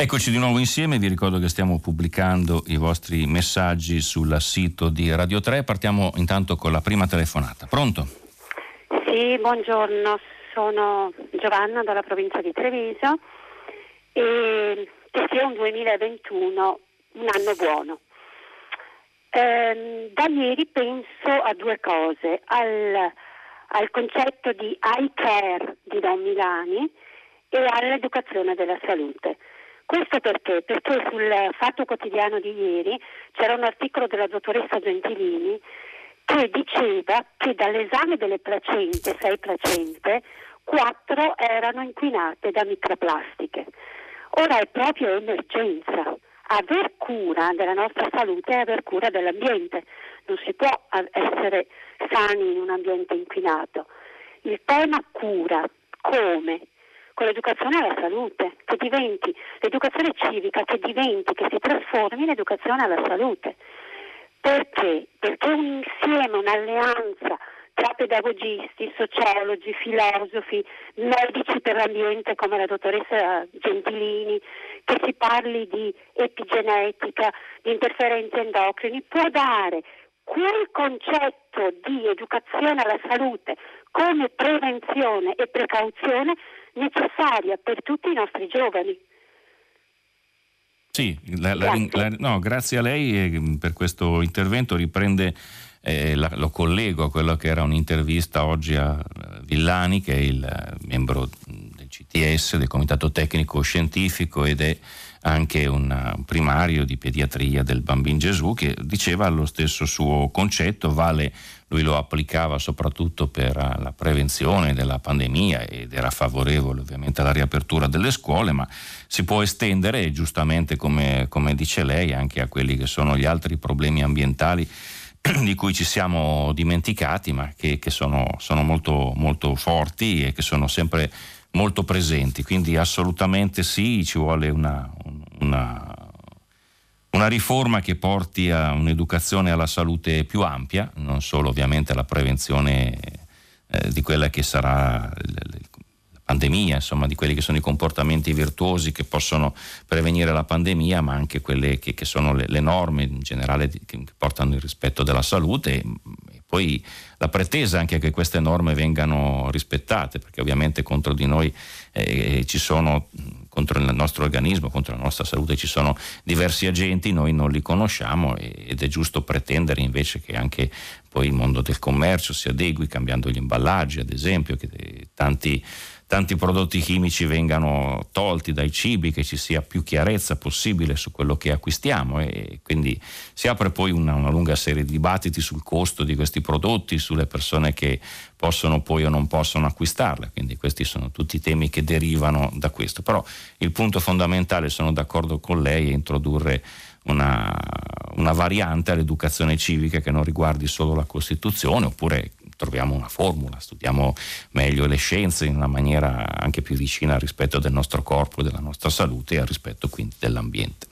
S2: Eccoci di nuovo insieme, vi ricordo che stiamo pubblicando i vostri messaggi sul sito di Radio 3. Partiamo intanto con la prima telefonata. Pronto?
S3: Sì, buongiorno, sono Giovanna dalla provincia di Treviso e che sia un 2021 un anno buono. Eh, da ieri penso a due cose, al, al concetto di I care di Don Milani e all'educazione della salute. Questo perché? Perché sul Fatto Quotidiano di ieri c'era un articolo della dottoressa Gentilini che diceva che dall'esame delle placente, sei placente, quattro erano inquinate da microplastiche. Ora è proprio emergenza. Aver cura della nostra salute è aver cura dell'ambiente. Non si può essere sani in un ambiente inquinato. Il tema cura, come? Con l'educazione alla salute, che diventi l'educazione civica, che diventi, che si trasformi in educazione alla salute. Perché? Perché un insieme, un'alleanza tra pedagogisti, sociologi, filosofi, medici per l'ambiente come la dottoressa Gentilini, che si parli di epigenetica, di interferenze endocrini, può dare quel concetto di educazione alla salute come prevenzione e precauzione necessaria per tutti i nostri giovani.
S2: Sì, la, grazie. La, no, grazie a lei eh, per questo intervento. Riprende, eh, lo collego a quello che era un'intervista oggi a Villani, che è il eh, membro CTS, del Comitato Tecnico Scientifico ed è anche un primario di pediatria del Bambin Gesù che diceva lo stesso suo concetto, vale, lui lo applicava soprattutto per la prevenzione della pandemia ed era favorevole ovviamente alla riapertura delle scuole, ma si può estendere giustamente come, come dice lei anche a quelli che sono gli altri problemi ambientali di cui ci siamo dimenticati ma che, che sono, sono molto, molto forti e che sono sempre molto presenti, quindi assolutamente sì, ci vuole una, una, una riforma che porti a un'educazione alla salute più ampia, non solo ovviamente alla prevenzione eh, di quella che sarà la pandemia, insomma di quelli che sono i comportamenti virtuosi che possono prevenire la pandemia, ma anche quelle che, che sono le, le, norme in generale che, che portano il rispetto della salute e poi la pretesa anche che queste norme vengano rispettate, perché ovviamente contro di noi eh, ci sono contro il nostro organismo, contro la nostra salute ci sono diversi agenti, noi non li conosciamo ed è giusto pretendere invece che anche poi il mondo del commercio si adegui cambiando gli imballaggi, ad esempio, che tanti tanti prodotti chimici vengano tolti dai cibi, che ci sia più chiarezza possibile su quello che acquistiamo e quindi si apre poi una, una, lunga serie di dibattiti sul costo di questi prodotti, sulle persone che possono poi o non possono acquistarle, quindi questi sono tutti temi che derivano da questo. Però il punto fondamentale, sono d'accordo con lei, è introdurre una, una variante all'educazione civica che non riguardi solo la Costituzione oppure troviamo una formula, studiamo meglio le scienze in una maniera anche più vicina al rispetto del nostro corpo, della nostra salute e al rispetto quindi dell'ambiente.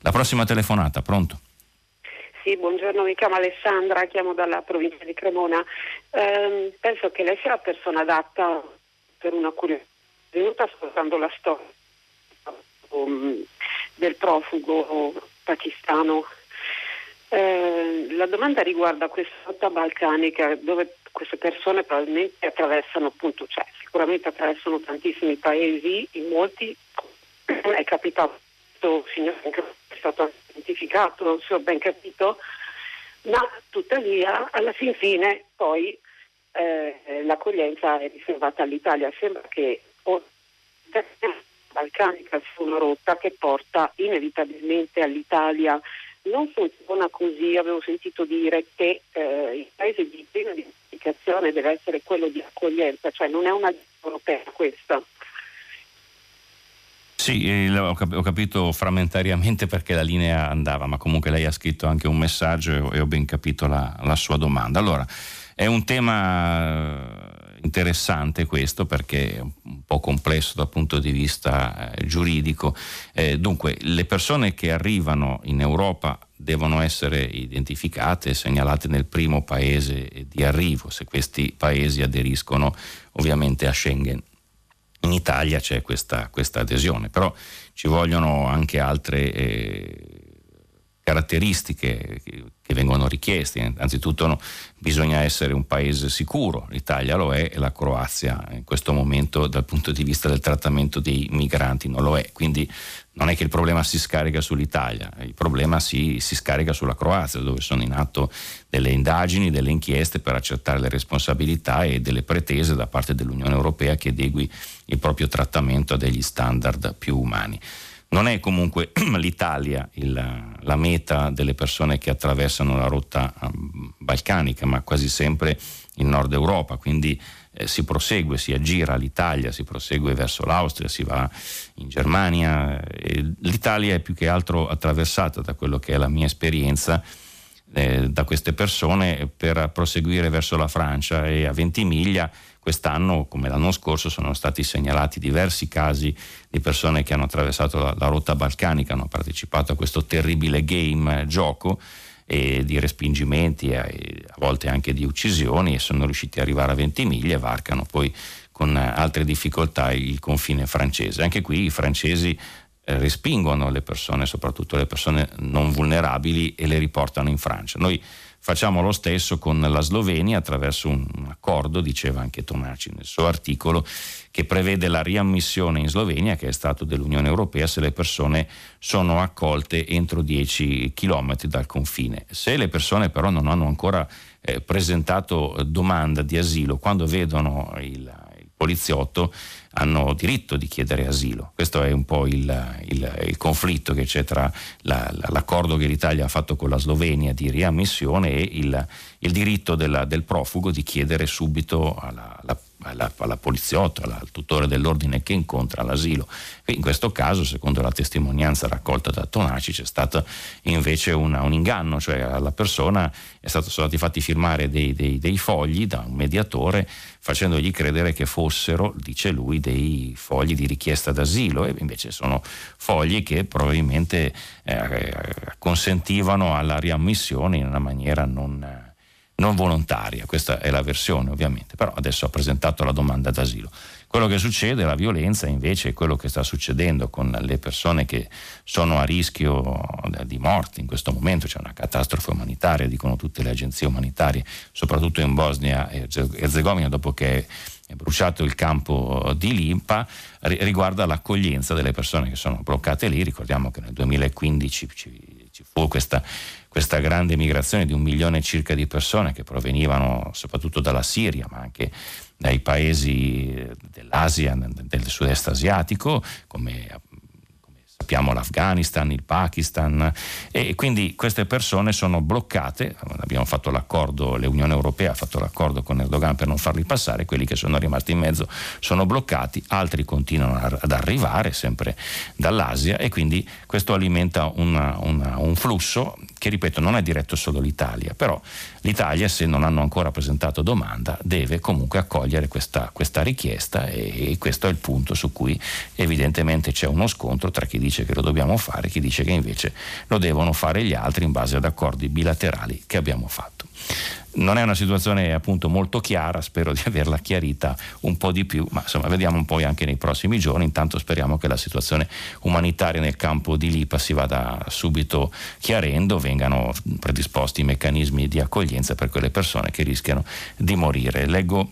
S2: La prossima telefonata, pronto?
S4: Sì, buongiorno, mi chiamo Alessandra, chiamo dalla provincia di Cremona. Eh, penso che lei sia la persona adatta per una curiosità. Venuta ascoltando la storia um, del profugo pakistano eh, la domanda riguarda questa rotta balcanica dove queste persone probabilmente attraversano appunto, cioè sicuramente attraversano tantissimi paesi, in molti è capitato, signor, è stato identificato, se ho ben capito, ma tuttavia alla fin fine poi eh, l'accoglienza è riservata all'Italia. Sembra che la balcanica sia una rotta che porta inevitabilmente all'Italia non funziona così, avevo sentito dire che eh, il paese di prima identificazione deve essere quello di accoglienza, cioè non è una europea questa.
S2: Sì, eh, ho capito frammentariamente perché la linea andava, ma comunque lei ha scritto anche un messaggio e ho ben capito la, la sua domanda. Allora, è un tema interessante questo perché è un po' complesso dal punto di vista eh, giuridico. Eh, dunque, le persone che arrivano in Europa devono essere identificate e segnalate nel primo paese di arrivo, se questi paesi aderiscono ovviamente a Schengen. In Italia c'è questa, questa adesione, però ci vogliono anche altre eh, caratteristiche che vengono richieste. Anzitutto no, bisogna essere un paese sicuro, l'Italia lo è e la Croazia in questo momento dal punto di vista del trattamento dei migranti non lo è. Quindi non è che il problema si scarica sull'Italia, il problema si, si scarica sulla Croazia dove sono in atto delle indagini, delle inchieste per accertare le responsabilità e delle pretese da parte dell'Unione Europea che adegui il proprio trattamento a degli standard più umani. Non è comunque l'Italia il, la meta delle persone che attraversano la rotta um, balcanica, ma quasi sempre il nord Europa, quindi eh, si prosegue, si aggira l'Italia, si prosegue verso l'Austria, si va in Germania. L'Italia è più che altro attraversata da quello che è la mia esperienza eh, da queste persone per proseguire verso la Francia e a Ventimiglia Quest'anno, come l'anno scorso, sono stati segnalati diversi casi di persone che hanno attraversato la, la rotta balcanica, hanno partecipato a questo terribile game eh, gioco e di respingimenti e a volte anche di uccisioni e sono riusciti ad arrivare a Ventimiglia e varcano poi con altre difficoltà il confine francese. Anche qui i francesi eh, respingono le persone, soprattutto le persone non vulnerabili, e le riportano in Francia. Noi Facciamo lo stesso con la Slovenia attraverso un accordo, diceva anche Tomaci nel suo articolo, che prevede la riammissione in Slovenia, che è Stato dell'Unione Europea, se le persone sono accolte entro 10 km dal confine. Se le persone però non hanno ancora eh, presentato domanda di asilo, quando vedono il poliziotto hanno diritto di chiedere asilo. Questo è un po' il, il, il conflitto che c'è tra la, l'accordo che l'Italia ha fatto con la Slovenia di riammissione e il, il diritto della, del profugo di chiedere subito alla, alla alla, alla poliziotto, al tutore dell'ordine che incontra l'asilo. In questo caso, secondo la testimonianza raccolta da Tonaci, c'è stato invece una, un inganno, cioè alla persona stato, sono stati fatti firmare dei, dei, dei, fogli da un mediatore facendogli credere che fossero, dice lui, dei fogli di richiesta d'asilo e invece sono fogli che probabilmente eh, consentivano alla riammissione in una maniera non non volontaria, questa è la versione ovviamente, però adesso ha presentato la domanda d'asilo. Quello che succede, la violenza invece è quello che sta succedendo con le persone che sono a rischio di morte in questo momento, c'è una catastrofe umanitaria, dicono tutte le agenzie umanitarie, soprattutto in Bosnia e Erzegovina dopo che è bruciato il campo di Limpa, riguarda l'accoglienza delle persone che sono bloccate lì, ricordiamo che nel 2015 ci, ci fu questa questa grande migrazione di un milione circa di persone che provenivano soprattutto dalla Siria, ma anche dai paesi dell'Asia, del sud-est asiatico, come sappiamo l'Afghanistan, il Pakistan. E quindi queste persone sono bloccate, abbiamo fatto l'accordo, l'Unione Europea ha fatto l'accordo con Erdogan per non farli passare, quelli che sono rimasti in mezzo sono bloccati, altri continuano ad arrivare sempre dall'Asia e quindi questo alimenta una, una, un flusso che ripeto non è diretto solo l'Italia, però l'Italia se non hanno ancora presentato domanda deve comunque accogliere questa, questa richiesta e, e questo è il punto su cui evidentemente c'è uno scontro tra chi dice che lo dobbiamo fare, chi dice che invece lo devono fare gli altri in base ad accordi bilaterali che abbiamo fatto. Non è una situazione appunto molto chiara, spero di averla chiarita un po' di più, ma insomma vediamo poi anche nei prossimi giorni, intanto speriamo che la situazione umanitaria nel campo di Lipa si vada subito chiarendo, vengano predisposti i meccanismi di accoglienza per quelle persone che rischiano di morire. Leggo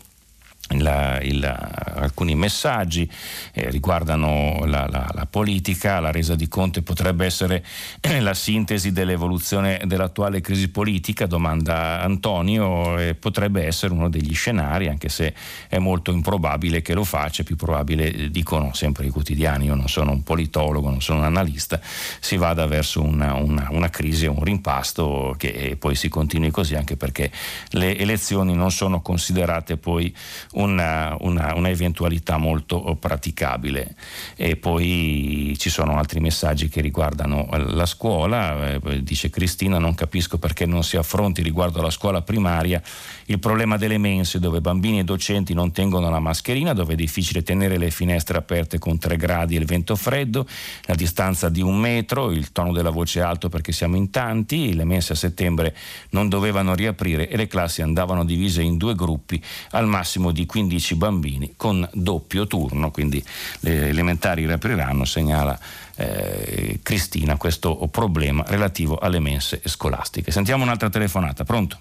S2: la, il, alcuni messaggi eh, riguardano la, la, la, politica, la resa di conti potrebbe essere eh, la sintesi dell'evoluzione dell'attuale crisi politica, domanda Antonio, eh, potrebbe essere uno degli scenari, anche se è molto improbabile che lo faccia, più probabile, eh, dicono sempre i quotidiani, io non sono un politologo, non sono un analista, si vada verso una, una, una crisi un rimpasto che poi si continui così, anche perché le elezioni non sono considerate poi una, una, una, eventualità molto praticabile. E poi ci sono altri messaggi che riguardano la scuola, eh, dice Cristina non capisco perché non si affronti riguardo alla scuola primaria il problema delle mense dove bambini e docenti non tengono la mascherina, dove è difficile tenere le finestre aperte con 3 gradi e il vento freddo, la distanza di un metro, il tono della voce alto perché siamo in tanti, le mense a settembre non dovevano riaprire e le classi andavano divise in due gruppi al massimo di 15 bambini con doppio turno, quindi le elementari riapriranno, segnala eh, Cristina questo problema relativo alle mense scolastiche. Sentiamo un'altra telefonata, pronto?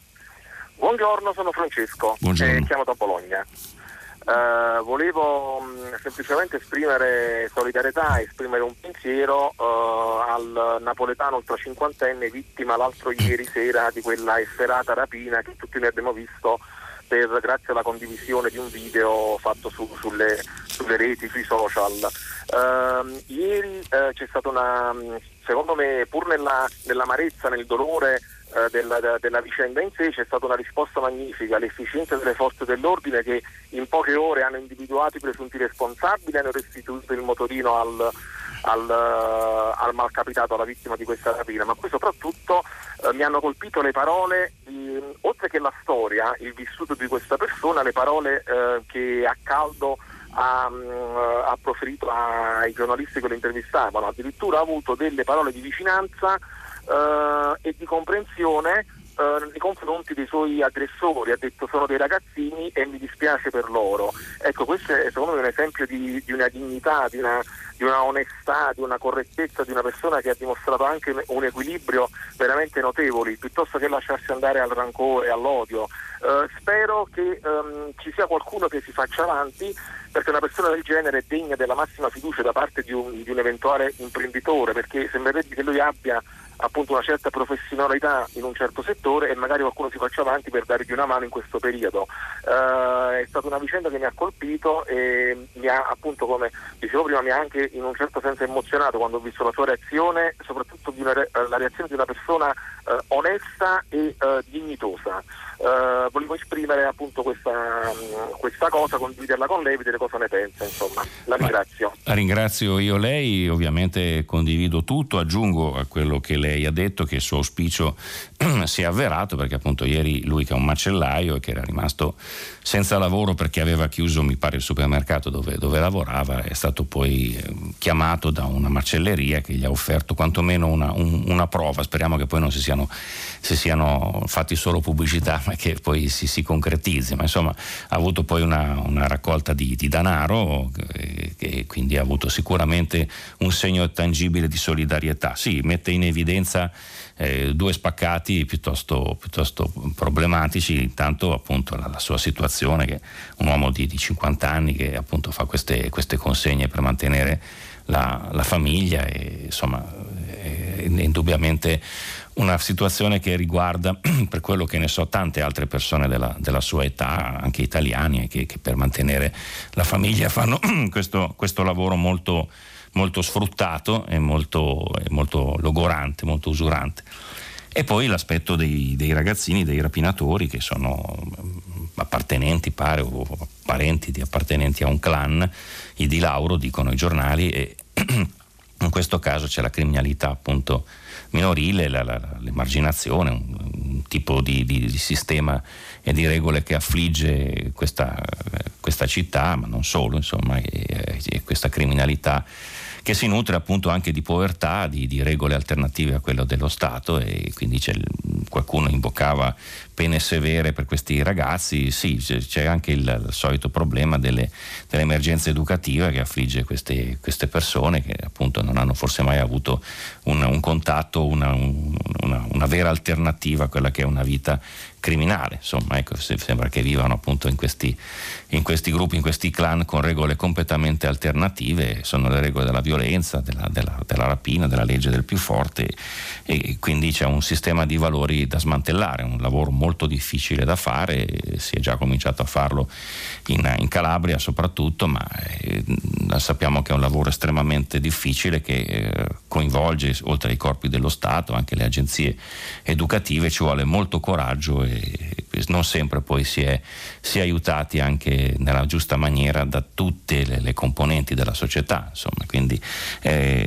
S5: Buongiorno, sono Francesco,
S2: Buongiorno.
S5: Eh, chiamo da Bologna. Uh, volevo mh, mm, semplicemente esprimere solidarietà, esprimere un pensiero uh, al napoletano ultra cinquantenne vittima l'altro ieri sera di quella efferata rapina che tutti noi abbiamo visto per, grazie alla condivisione di un video fatto su, sulle, sulle, reti, sui social. Uh, ieri c'è stata una, secondo me, pur nella, nell'amarezza, nel dolore, eh, della, della, vicenda in sé c'è stata una risposta magnifica, l'efficienza delle forze dell'ordine che in poche ore hanno individuato i presunti responsabili hanno restituito il motorino al, al, uh, al malcapitato, alla vittima di questa rapina, ma poi soprattutto uh, mi hanno colpito le parole, di, oltre che la storia, il vissuto di questa persona, le parole uh, che a caldo ha, ha, proferito ai giornalisti che lo intervistavano, addirittura ha avuto delle parole di vicinanza eh, e di comprensione eh, nei confronti dei suoi aggressori, ha detto sono dei ragazzini e mi dispiace per loro. Ecco, questo è secondo me un esempio di, di una dignità, di una, di una, onestà, di una correttezza di una persona che ha dimostrato anche un equilibrio veramente notevole, piuttosto che lasciarsi andare al rancore e all'odio. Eh, spero che ehm, ci sia qualcuno che si faccia avanti perché una persona del genere è degna della massima fiducia da parte di un, di un eventuale imprenditore, perché sembrerebbe che lui abbia appunto una certa professionalità in un certo settore e magari qualcuno si faccia avanti per dargli una mano in questo periodo. Uh, è stata una vicenda che mi ha colpito e mi ha appunto come dicevo prima mi ha anche in un certo senso emozionato quando ho visto la sua reazione, soprattutto una, la reazione di una persona uh, onesta e uh, dignitosa. Uh, volevo esprimere appunto questa, questa, cosa, condividerla con lei, vedere cosa ne pensa, insomma. La ringrazio.
S2: Ma, ringrazio io lei, ovviamente condivido tutto, aggiungo a quello che lei ha detto che il suo auspicio si è avverato perché appunto ieri lui che è un macellaio e che era rimasto senza lavoro perché aveva chiuso mi pare il supermercato dove, dove lavorava è stato poi ehm, chiamato da una macelleria che gli ha offerto quantomeno una, un, una prova, speriamo che poi non si siano, si siano fatti solo pubblicità che poi si, si concretizzi, ma insomma ha avuto poi una, una raccolta di, di denaro e, e quindi ha avuto sicuramente un segno tangibile di solidarietà. Sì, mette in evidenza eh, due spaccati piuttosto, piuttosto, problematici, intanto appunto la, la, sua situazione che un uomo di, di 50 anni che appunto fa queste, queste consegne per mantenere la, la famiglia e insomma è, è indubbiamente una situazione che riguarda, per quello che ne so, tante altre persone della, della sua età, anche italiani, che, che, per mantenere la famiglia fanno questo, questo lavoro molto, molto sfruttato e molto, molto, logorante, molto usurante. E poi l'aspetto dei, dei, ragazzini, dei rapinatori che sono appartenenti, pare, o parenti di appartenenti a un clan, i di Lauro, dicono i giornali, e in questo caso c'è la criminalità appunto minorile, la, la, l'emarginazione, un, un tipo di, di, di, sistema e di regole che affligge questa, questa città, ma non solo, insomma, e, e questa criminalità che si nutre appunto anche di povertà, di, di regole alternative a quello dello Stato e quindi qualcuno invocava pene severe per questi ragazzi, sì, c'è anche il, il solito problema delle, dell'emergenza educativa che affligge queste, queste, persone che appunto non hanno forse mai avuto un, un contatto, una, una, una vera alternativa a quella che è una vita criminale. Insomma, ecco, sembra che vivano appunto in questi, in questi, gruppi, in questi clan con regole completamente alternative, sono le regole della violenza, della, della, della rapina, della legge del più forte e quindi c'è un sistema di valori da smantellare, un lavoro molto molto difficile da fare, si è già cominciato a farlo in, in Calabria soprattutto, ma eh, sappiamo che è un lavoro estremamente difficile che eh, coinvolge oltre ai corpi dello Stato anche le agenzie educative, ci vuole molto coraggio e non sempre poi si è, si è aiutati anche nella giusta maniera da tutte le, le componenti della società, insomma, quindi eh,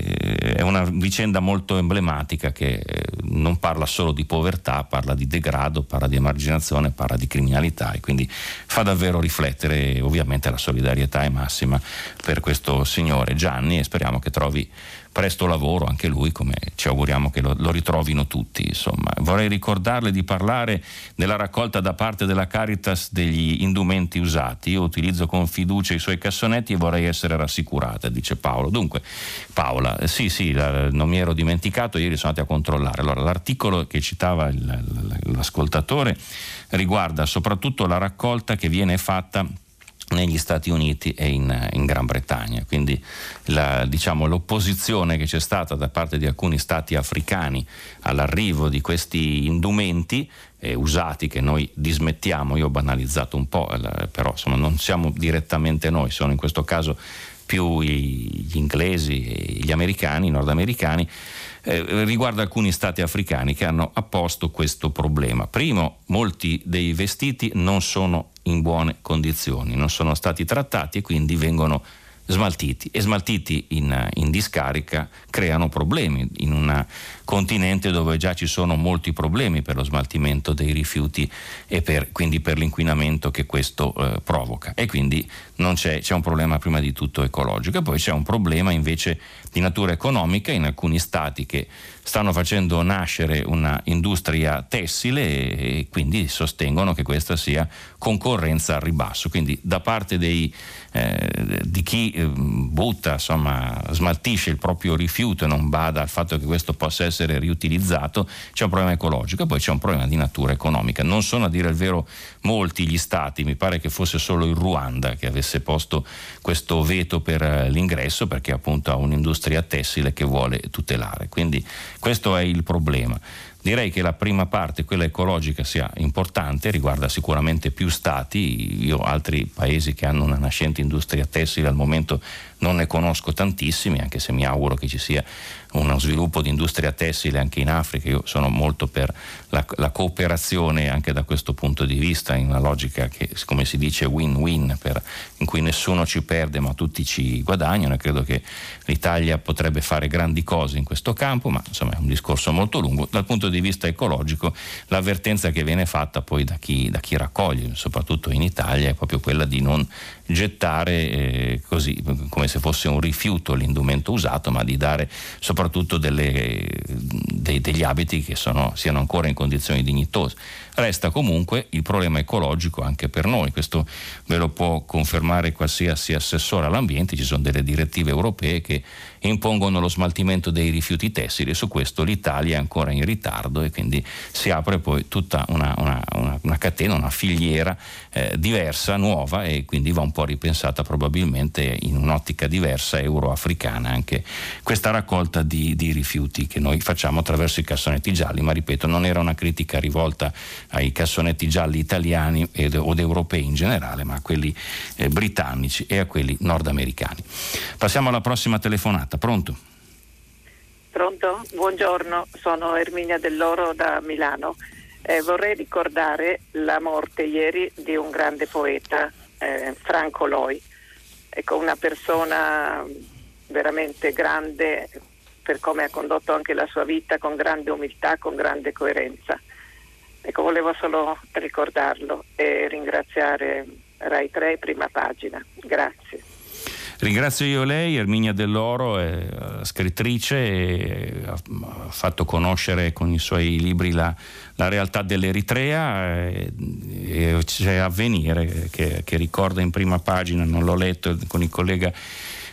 S2: è una vicenda molto emblematica che eh, non parla solo di povertà, parla di degrado, parla di emarginazione, parla di criminalità e quindi fa davvero riflettere, ovviamente la solidarietà è massima per questo signore Gianni e speriamo che trovi presto lavoro anche lui, come ci auguriamo che lo, lo, ritrovino tutti. Insomma. Vorrei ricordarle di parlare della raccolta da parte della Caritas degli indumenti usati. Io utilizzo con fiducia i suoi cassonetti e vorrei essere rassicurata, dice Paolo. Dunque, Paola, eh, sì, sì, la, non mi ero dimenticato, ieri sono andati a controllare. Allora, l'articolo che citava il, l'ascoltatore riguarda soprattutto la raccolta che viene fatta negli Stati Uniti e in, in Gran Bretagna. Quindi la, diciamo, l'opposizione che c'è stata da parte di alcuni stati africani all'arrivo di questi indumenti eh, usati che noi dismettiamo, io ho banalizzato un po', eh, però insomma, non siamo direttamente noi, sono in questo caso più gli inglesi gli americani, i nordamericani, eh, riguarda alcuni stati africani che hanno apposto questo problema. Primo, molti dei vestiti non sono in buone condizioni, non sono stati trattati e quindi vengono smaltiti e smaltiti in, in discarica creano problemi. In un continente dove già ci sono molti problemi per lo smaltimento dei rifiuti e per, quindi per l'inquinamento che questo eh, provoca. E quindi c'è, c'è un problema prima di tutto ecologico. E poi c'è un problema invece di natura economica in alcuni stati che stanno facendo nascere una industria tessile e quindi sostengono che questa sia concorrenza al ribasso. Quindi da parte dei, eh, di chi eh, butta, insomma, smaltisce il proprio rifiuto e non bada al fatto che questo possa essere riutilizzato, c'è un problema ecologico e poi c'è un problema di natura economica. Non sono a dire il vero molti gli stati, mi pare che fosse solo il Ruanda che avesse posto questo veto per eh, l'ingresso perché appunto ha un'industria tessile che vuole tutelare. Quindi questo è il problema. Direi che la prima parte, quella ecologica, sia importante, riguarda sicuramente più stati, io altri paesi che hanno una nascente industria tessile al momento non ne conosco tantissimi, anche se mi auguro che ci sia uno sviluppo di industria tessile anche in Africa. Io sono molto per la, la, cooperazione anche da questo punto di vista, in una logica che, come si dice, win-win, per, in cui nessuno ci perde ma tutti ci guadagnano e credo che l'Italia potrebbe fare grandi cose in questo campo, ma insomma è un discorso molto lungo. Dal punto di vista ecologico l'avvertenza che viene fatta poi da chi, da chi raccoglie, soprattutto in Italia, è proprio quella di non gettare eh, così come se fosse un rifiuto l'indumento usato, ma di dare soprattutto delle, dei, degli abiti che sono, siano ancora in condizioni dignitose. Resta comunque il problema ecologico anche per noi, questo ve lo può confermare qualsiasi assessore all'ambiente, ci sono delle direttive europee che impongono lo smaltimento dei rifiuti tessili. E su questo l'Italia è ancora in ritardo e quindi si apre poi tutta una, una, una, una catena, una filiera eh, diversa, nuova e quindi va un po' ripensata probabilmente in un'ottica diversa euroafricana anche questa raccolta di, di rifiuti che noi facciamo attraverso i cassonetti gialli, ma ripeto non era una critica rivolta ai cassonetti gialli italiani ed, o europei in generale, ma a quelli eh, britannici e a quelli nordamericani. Passiamo alla prossima telefonata. Pronto?
S6: Pronto? Buongiorno, sono Erminia Dell'Oro da Milano. Eh, vorrei ricordare la morte ieri di un grande poeta, eh, Franco Loi. Ecco, una persona veramente grande per come ha condotto anche la sua vita, con grande umiltà, con grande coerenza. Ecco, volevo solo ricordarlo e ringraziare Rai 3, prima pagina. Grazie.
S2: Ringrazio io lei, Erminia Dell'Oro, è eh, scrittrice e ha fatto conoscere con i suoi libri la, la realtà dell'Eritrea e, e c'è Avvenire che, che ricorda in prima pagina, non l'ho letto con il collega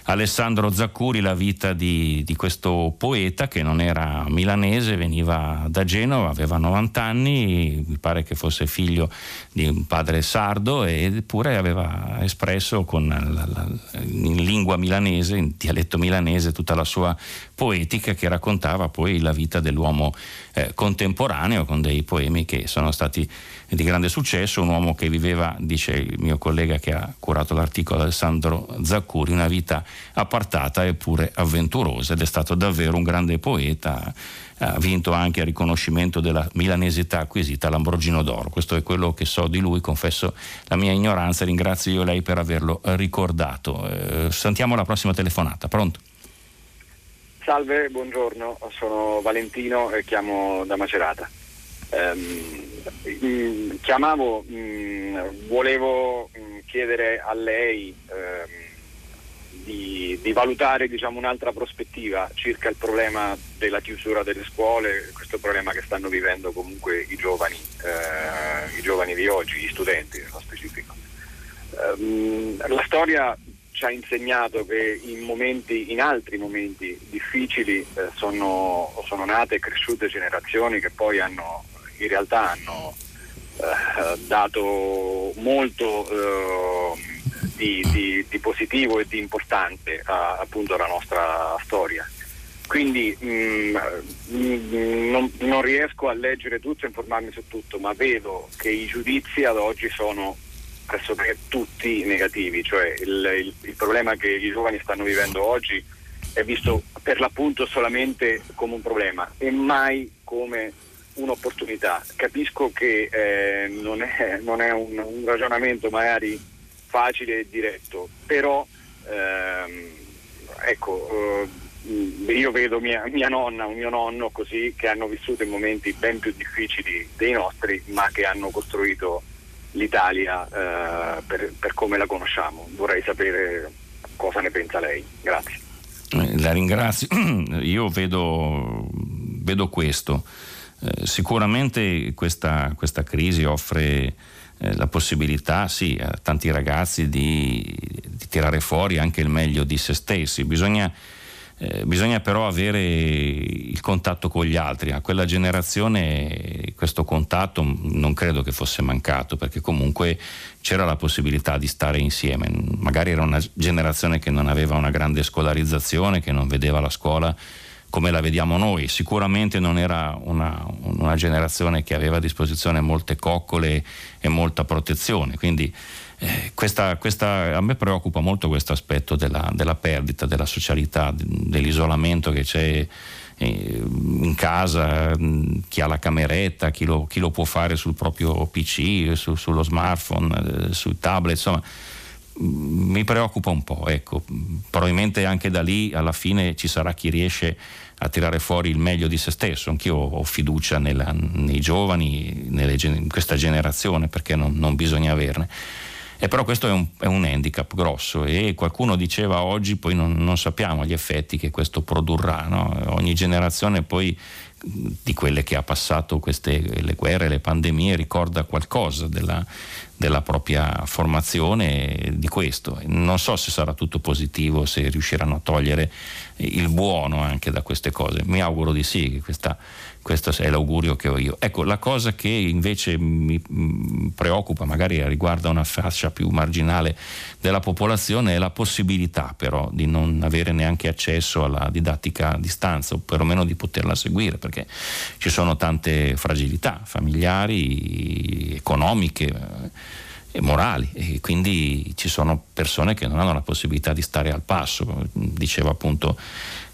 S2: Alessandro Zaccuri la vita di, di, questo poeta che non era milanese, veniva da Genova, aveva 90 anni, mi pare che fosse figlio di un padre sardo eppure aveva espresso la, la, in lingua milanese, in dialetto milanese, tutta la sua poetica che raccontava poi la vita dell'uomo eh, contemporaneo con dei poemi che sono stati di grande successo, un uomo che viveva, dice il mio collega che ha curato l'articolo Alessandro Zaccuri, una vita appartata eppure avventurosa ed è stato davvero un grande poeta, ha vinto anche il riconoscimento della milanesità acquisita all'Ambrogino d'Oro. Questo è quello che so di lui, confesso la mia ignoranza, ringrazio io lei per averlo ricordato. Eh, sentiamo la prossima telefonata, pronto?
S7: Salve, buongiorno, sono Valentino e chiamo da Macerata. Um, chiamavo, um, volevo um, chiedere a lei ehm, di, di, valutare diciamo, un'altra prospettiva circa il problema della chiusura delle scuole, questo problema che stanno vivendo comunque i giovani, eh, i giovani di oggi, gli studenti nello specifico. la storia ci ha insegnato che in, momenti, in altri momenti difficili eh, sono, sono, nate e cresciute generazioni che poi hanno, in realtà hanno eh, dato molto eh, di, di, di, positivo e di importante a, appunto alla nostra storia. Quindi mh, mm, mh, mm, non, non riesco a leggere tutto e informarmi su tutto, ma vedo che i giudizi ad oggi sono pressoché tutti negativi, cioè il, il, il, problema che i giovani stanno vivendo oggi è visto per l'appunto solamente come un problema e mai come un'opportunità. Capisco che eh, non è, non è un, un, ragionamento magari facile e diretto, però ehm, ecco, eh, io vedo mia, mia, nonna, un mio nonno così, che hanno vissuto in momenti ben più difficili dei nostri, ma che hanno costruito l'Italia eh, per, per come la conosciamo. Vorrei sapere cosa ne pensa lei. Grazie.
S2: Eh, la ringrazio. Io vedo, vedo questo. Eh, sicuramente questa, questa, crisi offre eh, la possibilità, sì, a tanti ragazzi di, di, tirare fuori anche il meglio di se stessi. Bisogna eh, bisogna però avere il contatto con gli altri. A quella generazione questo contatto non credo che fosse mancato perché comunque c'era la possibilità di stare insieme. Magari era una generazione che non aveva una grande scolarizzazione, che non vedeva la scuola come la vediamo noi. Sicuramente non era una, una generazione che aveva a disposizione molte coccole e molta protezione. Quindi eh, questa, questa, a me preoccupa molto questo aspetto della, della, perdita della socialità, dell'isolamento che c'è eh, in casa, chi ha la cameretta, chi lo, chi lo può fare sul proprio PC, su, sullo smartphone, eh, sui tablet, insomma mi preoccupa un po', ecco. probabilmente anche da lì alla fine ci sarà chi riesce a tirare fuori il meglio di se stesso, anch'io ho fiducia nella, nei giovani, nelle, in questa generazione perché non, non bisogna averne. E però questo è un, è un, handicap grosso e qualcuno diceva oggi poi non, non sappiamo gli effetti che questo produrrà. No? Ogni generazione poi di quelle che ha passato queste, le guerre, le pandemie, ricorda qualcosa della, della propria formazione di questo. Non so se sarà tutto positivo, se riusciranno a togliere il buono anche da queste cose. Mi auguro di sì, che questa questo è l'augurio che ho io. Ecco, la cosa che invece mi preoccupa, magari riguarda una fascia più marginale della popolazione, è la possibilità però di non avere neanche accesso alla didattica a distanza o perlomeno di poterla seguire, perché ci sono tante fragilità familiari, economiche eh, e morali e quindi ci sono persone che non hanno la possibilità di stare al passo. Diceva appunto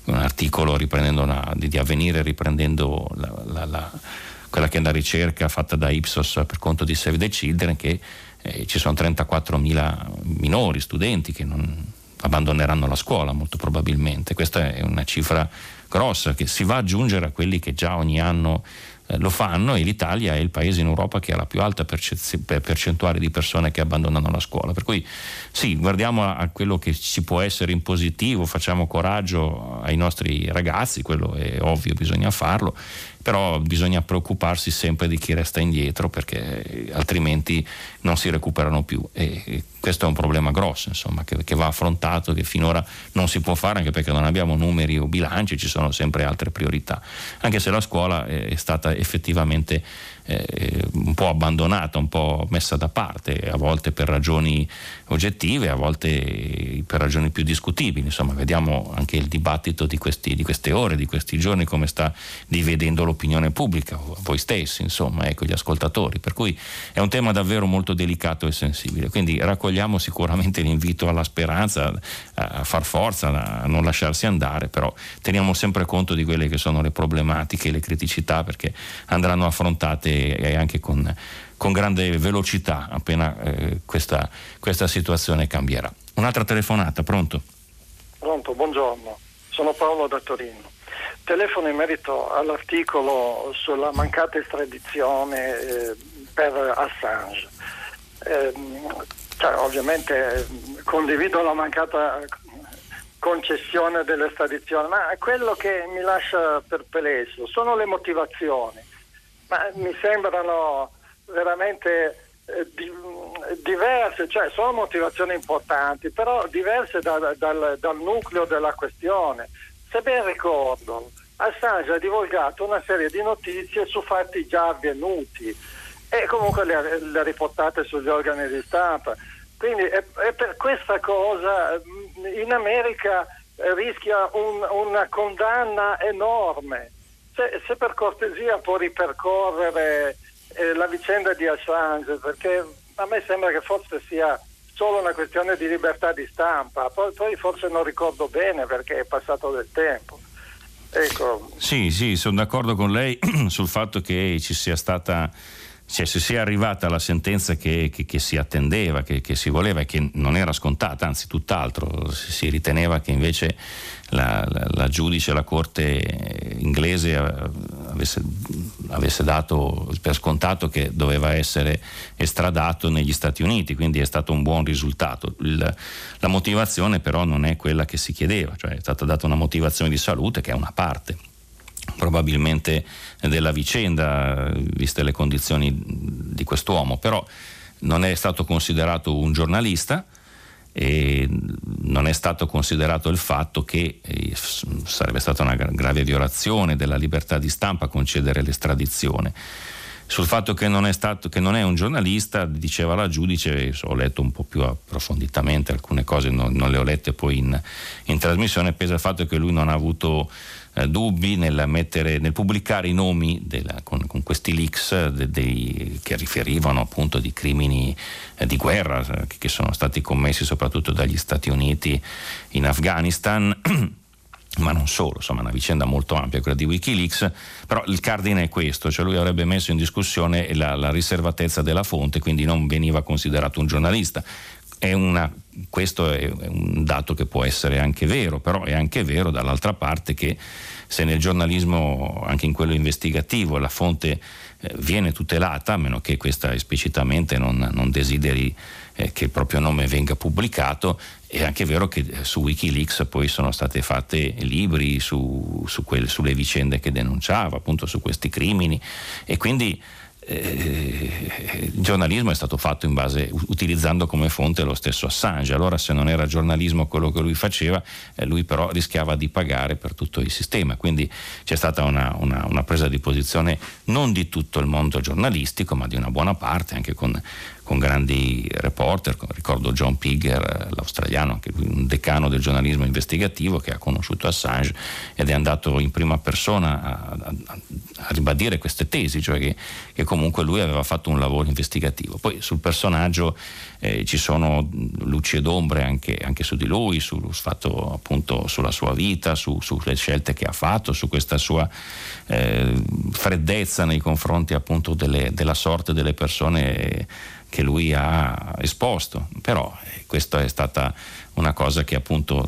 S2: un articolo una, di, di, Avvenire riprendendo la, la, la, quella che è la ricerca fatta da Ipsos per conto di Save the Children che eh, ci sono 34.000 minori, studenti che non abbandoneranno la scuola molto probabilmente. Questa è una cifra grossa che si va ad aggiungere a quelli che già ogni anno eh, lo fanno e l'Italia è il paese in Europa che ha la più alta percentuale di persone che abbandonano la scuola. Per cui sì, guardiamo a quello che ci può essere in positivo, facciamo coraggio ai nostri ragazzi, quello è ovvio, bisogna farlo però bisogna preoccuparsi sempre di chi resta indietro perché altrimenti non si recuperano più e questo è un problema grosso insomma, che, che, va affrontato, che finora non si può fare anche perché non abbiamo numeri o bilanci, ci sono sempre altre priorità, anche se la scuola è stata effettivamente eh, un po' abbandonata, un po' messa da parte, a volte per ragioni oggettive, a volte per ragioni più discutibili. Insomma, vediamo anche il dibattito di, questi, di queste ore, di questi giorni, come sta dividendo l'opinione pubblica, voi stessi, insomma, ecco, gli ascoltatori. Per cui è un tema davvero molto delicato e sensibile. Quindi raccogliamo sicuramente l'invito alla speranza, a far forza, a non lasciarsi andare, però teniamo sempre conto di quelle che sono le problematiche, le criticità, perché andranno affrontate anche con, con grande velocità appena eh, questa, questa situazione cambierà. Un'altra telefonata, pronto?
S8: Pronto, buongiorno, sono Paolo da Torino. Telefono in merito all'articolo sulla mancata estradizione eh, per Assange. Eh, cioè, ovviamente condivido la mancata concessione dell'estradizione, ma quello che mi lascia perplesso sono le motivazioni ma mi sembrano veramente eh, di, diverse, cioè sono motivazioni importanti, però diverse da, dal, dal, nucleo della questione. Se ben ricordo, Assange ha divulgato una serie di notizie su fatti già avvenuti e comunque le ha, riportate sugli organi di stampa. Quindi è, è per questa cosa in America rischia un, una condanna enorme se, se per cortesia può ripercorrere eh, la vicenda di Assange, perché a me sembra che forse sia solo una questione di libertà di stampa, poi, poi forse non ricordo bene perché è passato del tempo. Ecco.
S2: Sì, sì, sono d'accordo con lei sul fatto che ci sia stata cioè, se si è arrivata alla sentenza che, che, che si attendeva, che, che, si voleva e che non era scontata, anzi tutt'altro, si riteneva che invece la, la, la giudice, la corte inglese avesse, avesse, dato per scontato che doveva essere estradato negli Stati Uniti, quindi è stato un buon risultato. Il, la motivazione però non è quella che si chiedeva, cioè è stata data una motivazione di salute che è una parte probabilmente della vicenda, viste le condizioni di quest'uomo, però non è stato considerato un giornalista e non è stato considerato il fatto che eh, sarebbe stata una grave violazione della libertà di stampa concedere l'estradizione. Sul fatto che non, è stato, che non è un giornalista, diceva la giudice, ho letto un po' più approfonditamente alcune cose, non, non le ho lette poi in, in trasmissione, pesa il fatto che lui non ha avuto eh, dubbi nel, mettere, nel, pubblicare i nomi della, con, con, questi leaks de, dei, che riferivano appunto di crimini eh, di guerra eh, che sono stati commessi soprattutto dagli Stati Uniti in Afghanistan. ma non solo, insomma una vicenda molto ampia quella di Wikileaks, però il cardine è questo, cioè lui avrebbe messo in discussione la, la riservatezza della fonte, quindi non veniva considerato un giornalista. Una, questo è un dato che può essere anche vero, però è anche vero dall'altra parte che se nel giornalismo, anche in quello investigativo, la fonte eh, viene tutelata, a meno che questa esplicitamente non, non desideri eh, che il proprio nome venga pubblicato, è anche vero che eh, su Wikileaks poi sono state fatte libri su, su quelle, sulle vicende che denunciava, appunto su questi crimini. E quindi eh, il giornalismo è stato fatto base, utilizzando come fonte lo stesso Assange. Allora, se non era giornalismo quello che lui faceva, eh, lui però rischiava di pagare per tutto il sistema. Quindi c'è stata una, una, una, presa di posizione non di tutto il mondo giornalistico, ma di una buona parte, anche con con grandi reporter, ricordo John Pigger, l'australiano, un decano del giornalismo investigativo che ha conosciuto Assange ed è andato in prima persona a, a, a ribadire queste tesi, cioè che, che, comunque lui aveva fatto un lavoro investigativo. Poi sul personaggio eh, ci sono luci ed ombre anche, anche su di lui, sul fatto, appunto, sulla sua vita, su, sulle scelte che ha fatto, su questa sua eh, freddezza nei confronti appunto delle, della sorte delle persone che lui ha esposto, però eh, questa è stata una cosa che appunto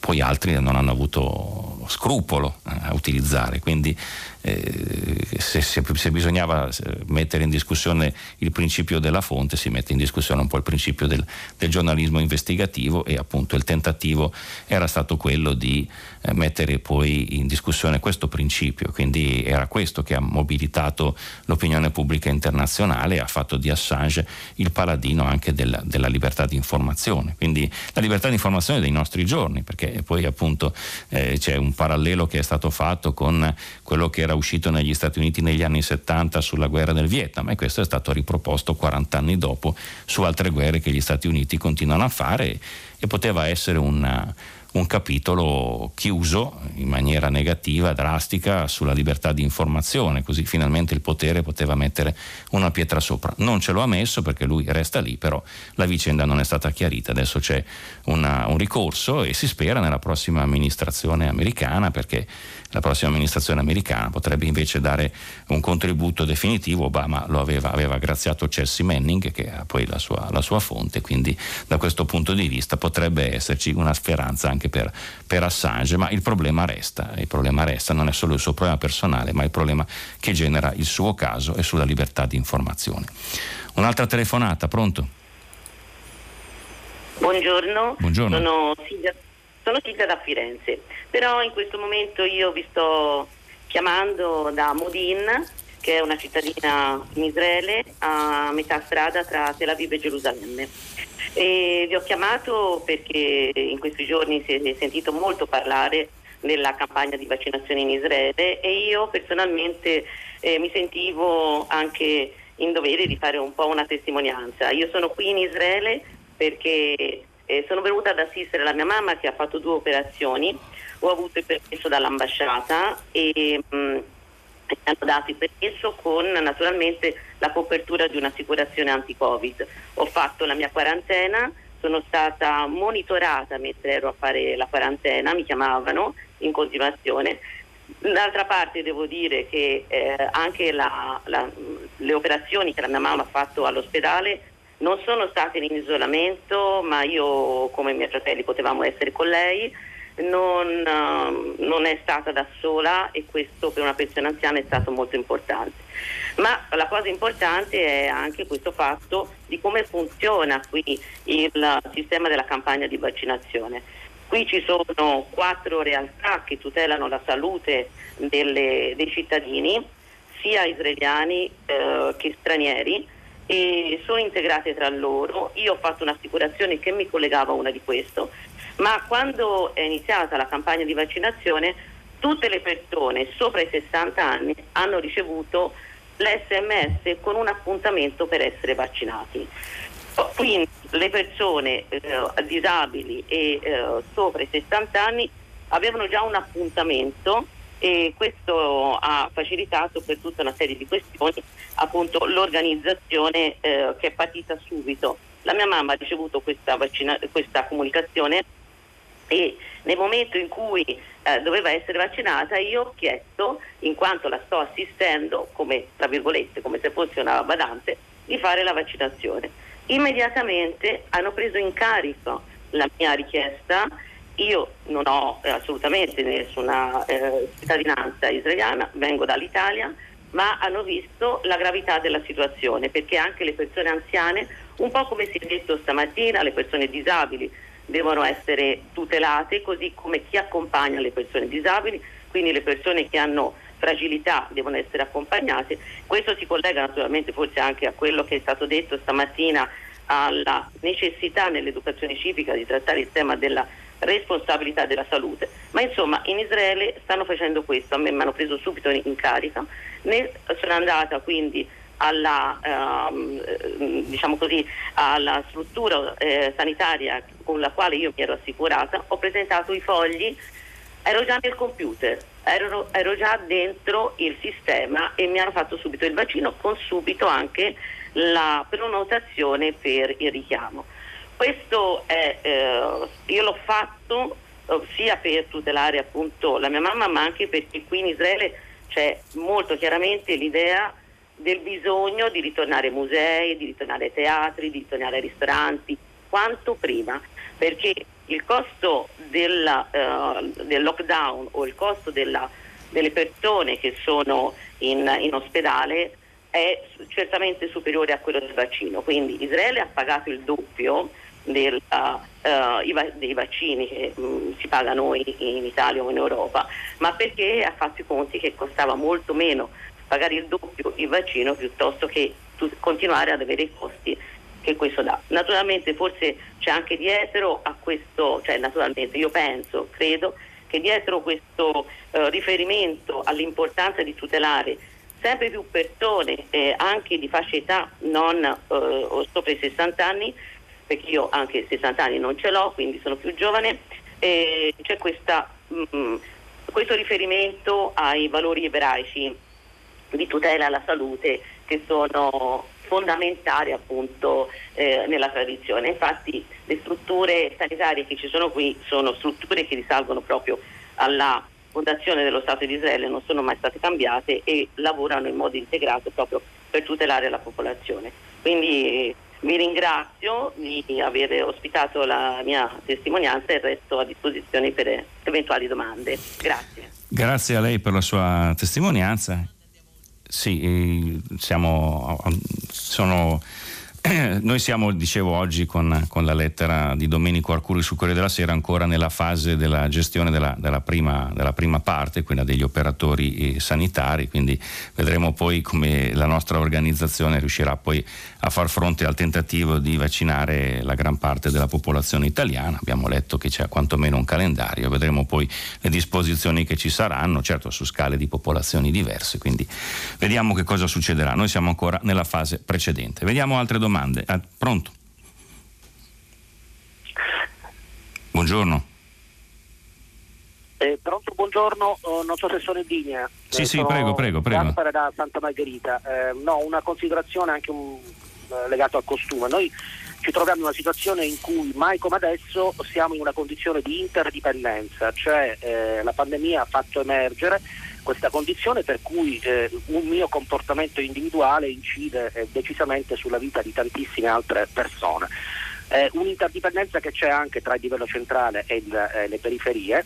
S2: poi altri non hanno avuto scrupolo eh, a utilizzare, quindi eh, se, se, se, bisognava eh, mettere in discussione il principio della fonte si mette in discussione un po' il principio del, del giornalismo investigativo e appunto il tentativo era stato quello di eh, mettere poi in discussione questo principio, quindi era questo che ha mobilitato l'opinione pubblica internazionale e ha fatto di Assange il paladino anche della, della libertà di informazione, quindi la libertà di informazione dei nostri giorni, perché poi appunto eh, c'è un parallelo che è stato fatto con quello che era uscito negli Stati Uniti negli anni 70 sulla guerra del Vietnam e questo è stato riproposto 40 anni dopo su altre guerre che gli Stati Uniti continuano a fare e poteva essere una, un capitolo chiuso in maniera negativa, drastica, sulla libertà di informazione, così finalmente il potere poteva mettere una pietra sopra. Non ce lo ha messo perché lui resta lì, però la vicenda non è stata chiarita, adesso c'è una, un ricorso e si spera nella prossima amministrazione americana perché la prossima amministrazione americana potrebbe invece dare un contributo definitivo. Obama lo aveva, aveva graziato Chelsea Manning, che ha poi la sua, la sua, fonte, quindi da questo punto di vista potrebbe esserci una speranza anche per, per Assange, ma il problema resta, il problema resta, non è solo il suo problema personale, ma il problema che genera il suo caso e sulla libertà di informazione. Un'altra telefonata, pronto?
S9: Buongiorno,
S2: Buongiorno.
S9: sono Silvia sono Silvia da Firenze, però in questo momento io vi sto chiamando da Modin, che è una cittadina in Israele a metà strada tra Tel Aviv e Gerusalemme. E vi ho chiamato perché in questi giorni si è sentito molto parlare della campagna di vaccinazione in Israele e io personalmente eh, mi sentivo anche in dovere di fare un po' una testimonianza. Io sono qui in Israele perché eh, sono venuta ad assistere la mia mamma che ha fatto due operazioni, ho avuto il permesso dall'ambasciata e mm, mi hanno dato il permesso con naturalmente la copertura di un'assicurazione anti-Covid. Ho fatto la mia quarantena, sono stata monitorata mentre ero a fare la quarantena, mi chiamavano in continuazione. D'altra parte devo dire che eh, anche la, la le operazioni che la mia mamma ha fatto all'ospedale non sono state in isolamento, ma io come i miei fratelli potevamo essere con lei, non, uh, non, è stata da sola e questo per una persona anziana è stato molto importante. Ma la cosa importante è anche questo fatto di come funziona qui il sistema della campagna di vaccinazione. Qui ci sono quattro realtà che tutelano la salute delle, dei cittadini, sia israeliani eh, che stranieri, e sono integrate tra loro. Io ho fatto un'assicurazione che mi collegava a una di questo, ma quando è iniziata la campagna di vaccinazione tutte le persone sopra i 60 anni hanno ricevuto l'SMS con un appuntamento per essere vaccinati. Quindi le persone eh, disabili e eh, sopra i 60 anni avevano già un appuntamento e questo ha facilitato per tutta una serie di questioni appunto l'organizzazione eh, che è partita subito. La mia mamma ha ricevuto questa, vaccina- questa comunicazione e nel momento in cui eh, doveva essere vaccinata io ho chiesto, in quanto la sto assistendo come, tra virgolette, come se fosse una badante, di fare la vaccinazione. Immediatamente hanno preso in carico la mia richiesta, io non ho eh, assolutamente nessuna eh, cittadinanza israeliana, vengo dall'Italia, ma hanno visto la gravità della situazione perché anche le persone anziane, un po' come si è detto stamattina, le persone disabili, devono essere tutelate, così come chi accompagna le persone disabili, quindi le persone che hanno fragilità devono essere accompagnate. Questo si collega naturalmente forse anche a quello che è stato detto stamattina alla necessità nell'educazione civica di trattare il tema della responsabilità della salute. Ma insomma in Israele stanno facendo questo, a me mi hanno preso subito in carica, ne sono andata quindi alla, ehm, diciamo così, alla struttura eh, sanitaria con la quale io mi ero assicurata, ho presentato i fogli, ero già nel computer, ero, ero già dentro il sistema e mi hanno fatto subito il vaccino con subito anche la prenotazione per il richiamo. Questo è, eh, io l'ho fatto eh, sia per tutelare appunto la mia mamma, ma anche perché qui in Israele c'è molto chiaramente l'idea del bisogno di ritornare ai musei, di ritornare ai teatri, di ritornare ai ristoranti, quanto prima, perché il costo della, uh, del lockdown o il costo della, delle persone che sono in, in, ospedale è certamente superiore a quello del vaccino. Quindi Israele ha pagato il doppio del, uh, uh, dei vaccini che um, si paga noi in Italia o in Europa, ma perché ha fatto i conti che costava molto meno pagare il doppio il vaccino piuttosto che continuare ad avere i costi che questo dà. Naturalmente forse c'è anche dietro a questo, cioè naturalmente io penso, credo che dietro questo eh, riferimento all'importanza di tutelare sempre più persone eh, anche di fascia età non eh, sopra i 60 anni, perché io anche 60 anni non ce l'ho, quindi sono più giovane, c'è questa, mh, mm, questo riferimento ai valori ebraici di tutela alla salute che sono fondamentali appunto eh, nella tradizione. Infatti le strutture sanitarie che ci sono qui sono strutture che risalgono proprio alla fondazione dello Stato di Israele, non sono mai state cambiate e lavorano in modo integrato proprio per tutelare la popolazione. Quindi vi ringrazio di aver ospitato la mia testimonianza e resto a disposizione per eventuali domande. Grazie.
S2: Grazie a lei per la sua testimonianza sì, eh, siamo, sono noi siamo, dicevo oggi, con, con, la lettera di Domenico Arcuri sul Corriere della Sera, ancora nella fase della gestione della, della, prima, della prima, parte, quella degli operatori eh, sanitari, quindi vedremo poi come la nostra organizzazione riuscirà poi a far fronte al tentativo di vaccinare la gran parte della popolazione italiana. Abbiamo letto che c'è quantomeno un calendario, vedremo poi le disposizioni che ci saranno, certo su scale di popolazioni diverse, quindi vediamo che cosa succederà. Noi siamo ancora nella fase precedente. Vediamo altre domande domande. Ah, pronto? Buongiorno.
S10: Eh, pronto, buongiorno, oh, non so se sono in linea.
S2: Sì, eh, sì, prego, prego, prego.
S10: Da Santa Margherita. Eh, no, una considerazione anche un, eh, legato al costume. Noi ci troviamo in una situazione in cui mai come adesso siamo in una condizione di interdipendenza, cioè eh, la pandemia ha fatto emergere questa condizione per cui eh, un mio comportamento individuale incide eh, decisamente sulla vita di tantissime altre persone. Eh, un'interdipendenza che c'è anche tra il livello centrale e il, eh, le periferie,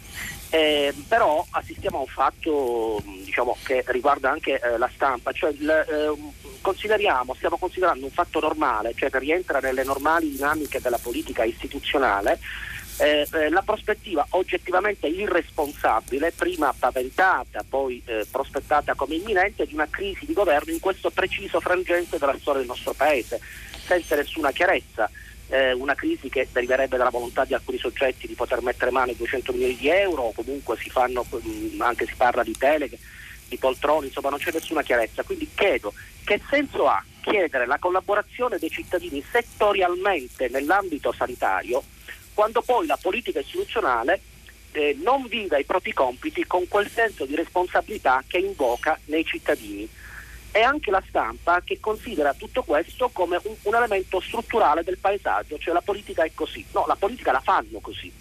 S10: eh, però assistiamo a un fatto diciamo, che riguarda anche eh, la stampa, cioè il, eh, consideriamo, stiamo considerando un fatto normale, cioè che rientra nelle normali dinamiche della politica istituzionale, eh, eh, la prospettiva oggettivamente irresponsabile, prima paventata, poi eh, prospettata come imminente, di una crisi di governo in questo preciso frangente della storia del nostro Paese, senza nessuna chiarezza. Eh, una crisi che deriverebbe dalla volontà di alcuni soggetti di poter mettere mano ai 200 milioni di euro, o comunque si fanno, mm, anche si parla di deleghe, di poltroni, insomma non c'è nessuna chiarezza. Quindi chiedo che senso ha chiedere la collaborazione dei cittadini settorialmente nell'ambito sanitario quando poi la politica istituzionale eh, non vive i propri compiti con quel senso di responsabilità che invoca nei cittadini. E anche la stampa che considera tutto questo come un, un elemento strutturale del paesaggio, cioè la politica è così. No, la politica la fanno così.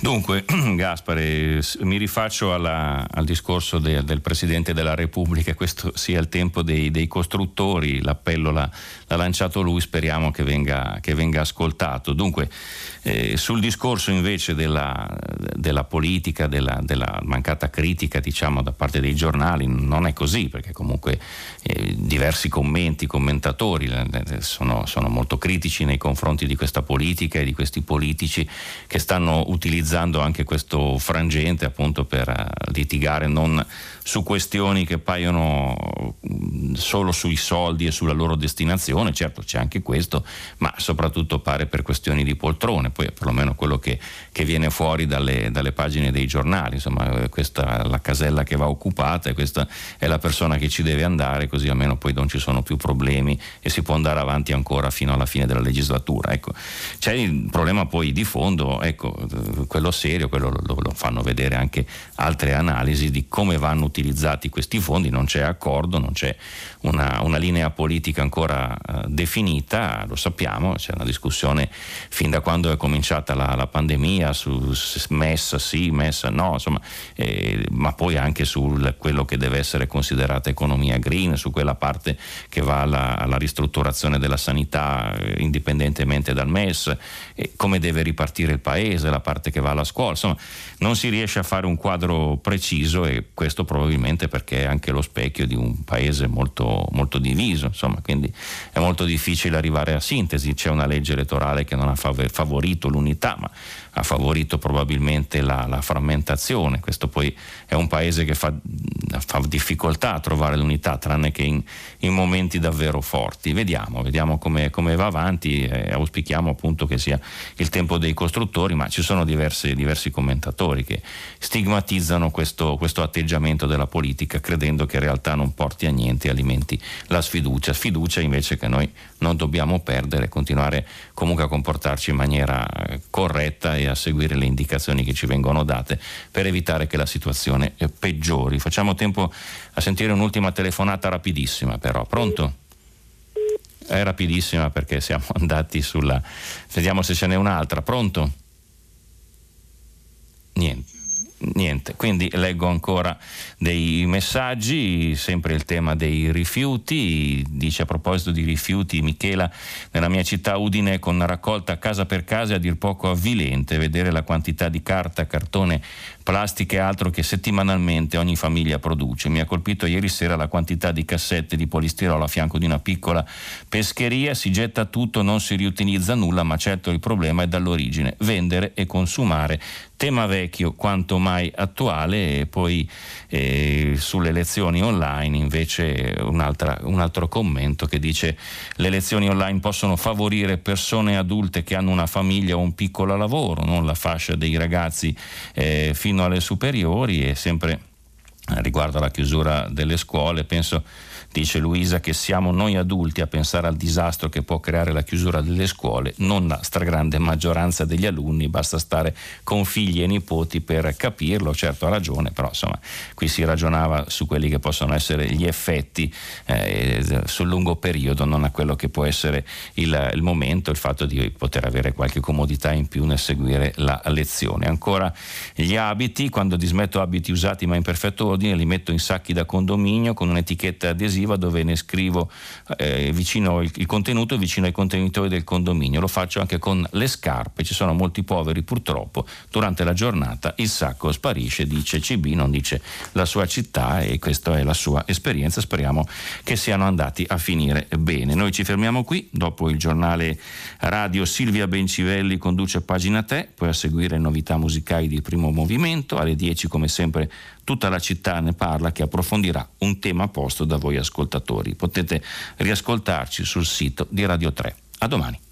S2: Dunque, Gaspare, mi rifaccio alla, al discorso de, del Presidente della Repubblica, questo sia il tempo dei, dei costruttori, l'appello l'ha, l'ha, lanciato lui, speriamo che venga, che venga ascoltato. Dunque, eh, sul discorso invece della, della politica, della, della, mancata critica diciamo, da parte dei giornali, non è così, perché comunque eh, diversi commenti, commentatori eh, sono, sono molto critici nei confronti di questa politica e di questi politici che stanno utilizzando utilizzando anche questo frangente appunto per eh, litigare non su questioni che paiono solo sui soldi e sulla loro destinazione, certo c'è anche questo, ma soprattutto pare per questioni di poltrone, poi è perlomeno quello che, che viene fuori dalle, dalle, pagine dei giornali, insomma eh, questa è la casella che va occupata e questa è la persona che ci deve andare, così almeno poi non ci sono più problemi e si può andare avanti ancora fino alla fine della legislatura. Ecco. C'è il problema poi di fondo, ecco, quello serio, quello lo, lo fanno vedere anche altre analisi di come vanno utilizzati questi fondi, non c'è accordo, non c'è una, una linea politica ancora uh, definita, lo sappiamo, c'è una discussione fin da quando è cominciata la, la pandemia su messa sì, messa no, insomma, eh, ma poi anche su quello che deve essere considerata economia green, su quella parte che va alla, alla ristrutturazione della sanità eh, indipendentemente dal MES, eh, come deve ripartire il paese, la parte che va alla scuola, insomma non si riesce a fare un quadro preciso e questo probabilmente perché è anche lo specchio di un paese molto, molto diviso, insomma, quindi è molto difficile arrivare a sintesi, c'è una legge elettorale che non ha favorito l'unità, ma ha favorito probabilmente la, la frammentazione, questo poi è un paese che fa, fa, difficoltà a trovare l'unità, tranne che in, in momenti davvero forti. Vediamo, vediamo come, come va avanti, eh, auspichiamo appunto che sia il tempo dei costruttori, ma ci sono diversi, diversi commentatori che stigmatizzano questo, questo atteggiamento della politica, credendo che in realtà non porti a niente e alimenti la sfiducia, sfiducia invece che noi non dobbiamo perdere, continuare comunque a comportarci in maniera eh, corretta e a seguire le indicazioni che ci vengono date per evitare che la situazione eh, peggiori. Facciamo tempo a sentire un'ultima telefonata rapidissima però. Pronto? È rapidissima perché siamo andati sulla... Vediamo se ce n'è un'altra. Pronto? Niente niente, quindi leggo ancora dei messaggi, sempre il tema dei rifiuti, dice a proposito di rifiuti Michela, nella mia città Udine con raccolta casa per casa è a dir poco avvilente vedere la quantità di carta, cartone, plastica e altro che settimanalmente ogni famiglia produce. Mi ha colpito ieri sera la quantità di cassette di polistirolo a fianco di una piccola pescheria, si getta tutto, non si riutilizza nulla, ma certo il problema è dall'origine, vendere e consumare tema vecchio quanto mai attuale. E poi eh, sulle lezioni online invece un altro commento che dice le lezioni online possono favorire persone adulte che hanno una famiglia o un piccolo lavoro, non la fascia dei ragazzi eh, fino alle superiori e sempre riguardo alla chiusura delle scuole penso Dice Luisa che siamo noi adulti a pensare al disastro che può creare la chiusura delle scuole, non la stragrande maggioranza degli alunni, basta stare con figli e nipoti per capirlo, certo ha ragione, però insomma qui si ragionava su quelli che possono essere gli effetti eh, sul lungo periodo, non a quello che può essere il, il momento, il fatto di poter avere qualche comodità in più nel seguire la lezione. Ancora gli abiti, quando dismetto abiti usati ma in perfetto ordine, li metto in sacchi da condominio con un'etichetta adesiva dove ne scrivo eh, vicino il, il, contenuto vicino ai contenitori del condominio. Lo faccio anche con le scarpe, ci sono molti poveri purtroppo, durante la giornata il sacco sparisce, dice CB, non dice la sua città e questa è la sua esperienza, speriamo che siano andati a finire bene. Noi ci fermiamo qui, dopo il giornale radio Silvia Bencivelli conduce pagina te, poi a seguire novità musicali di primo movimento, alle 10 come sempre tutta la città ne parla che approfondirà un tema posto da voi ascoltatori. Potete riascoltarci sul sito di Radio 3. A domani.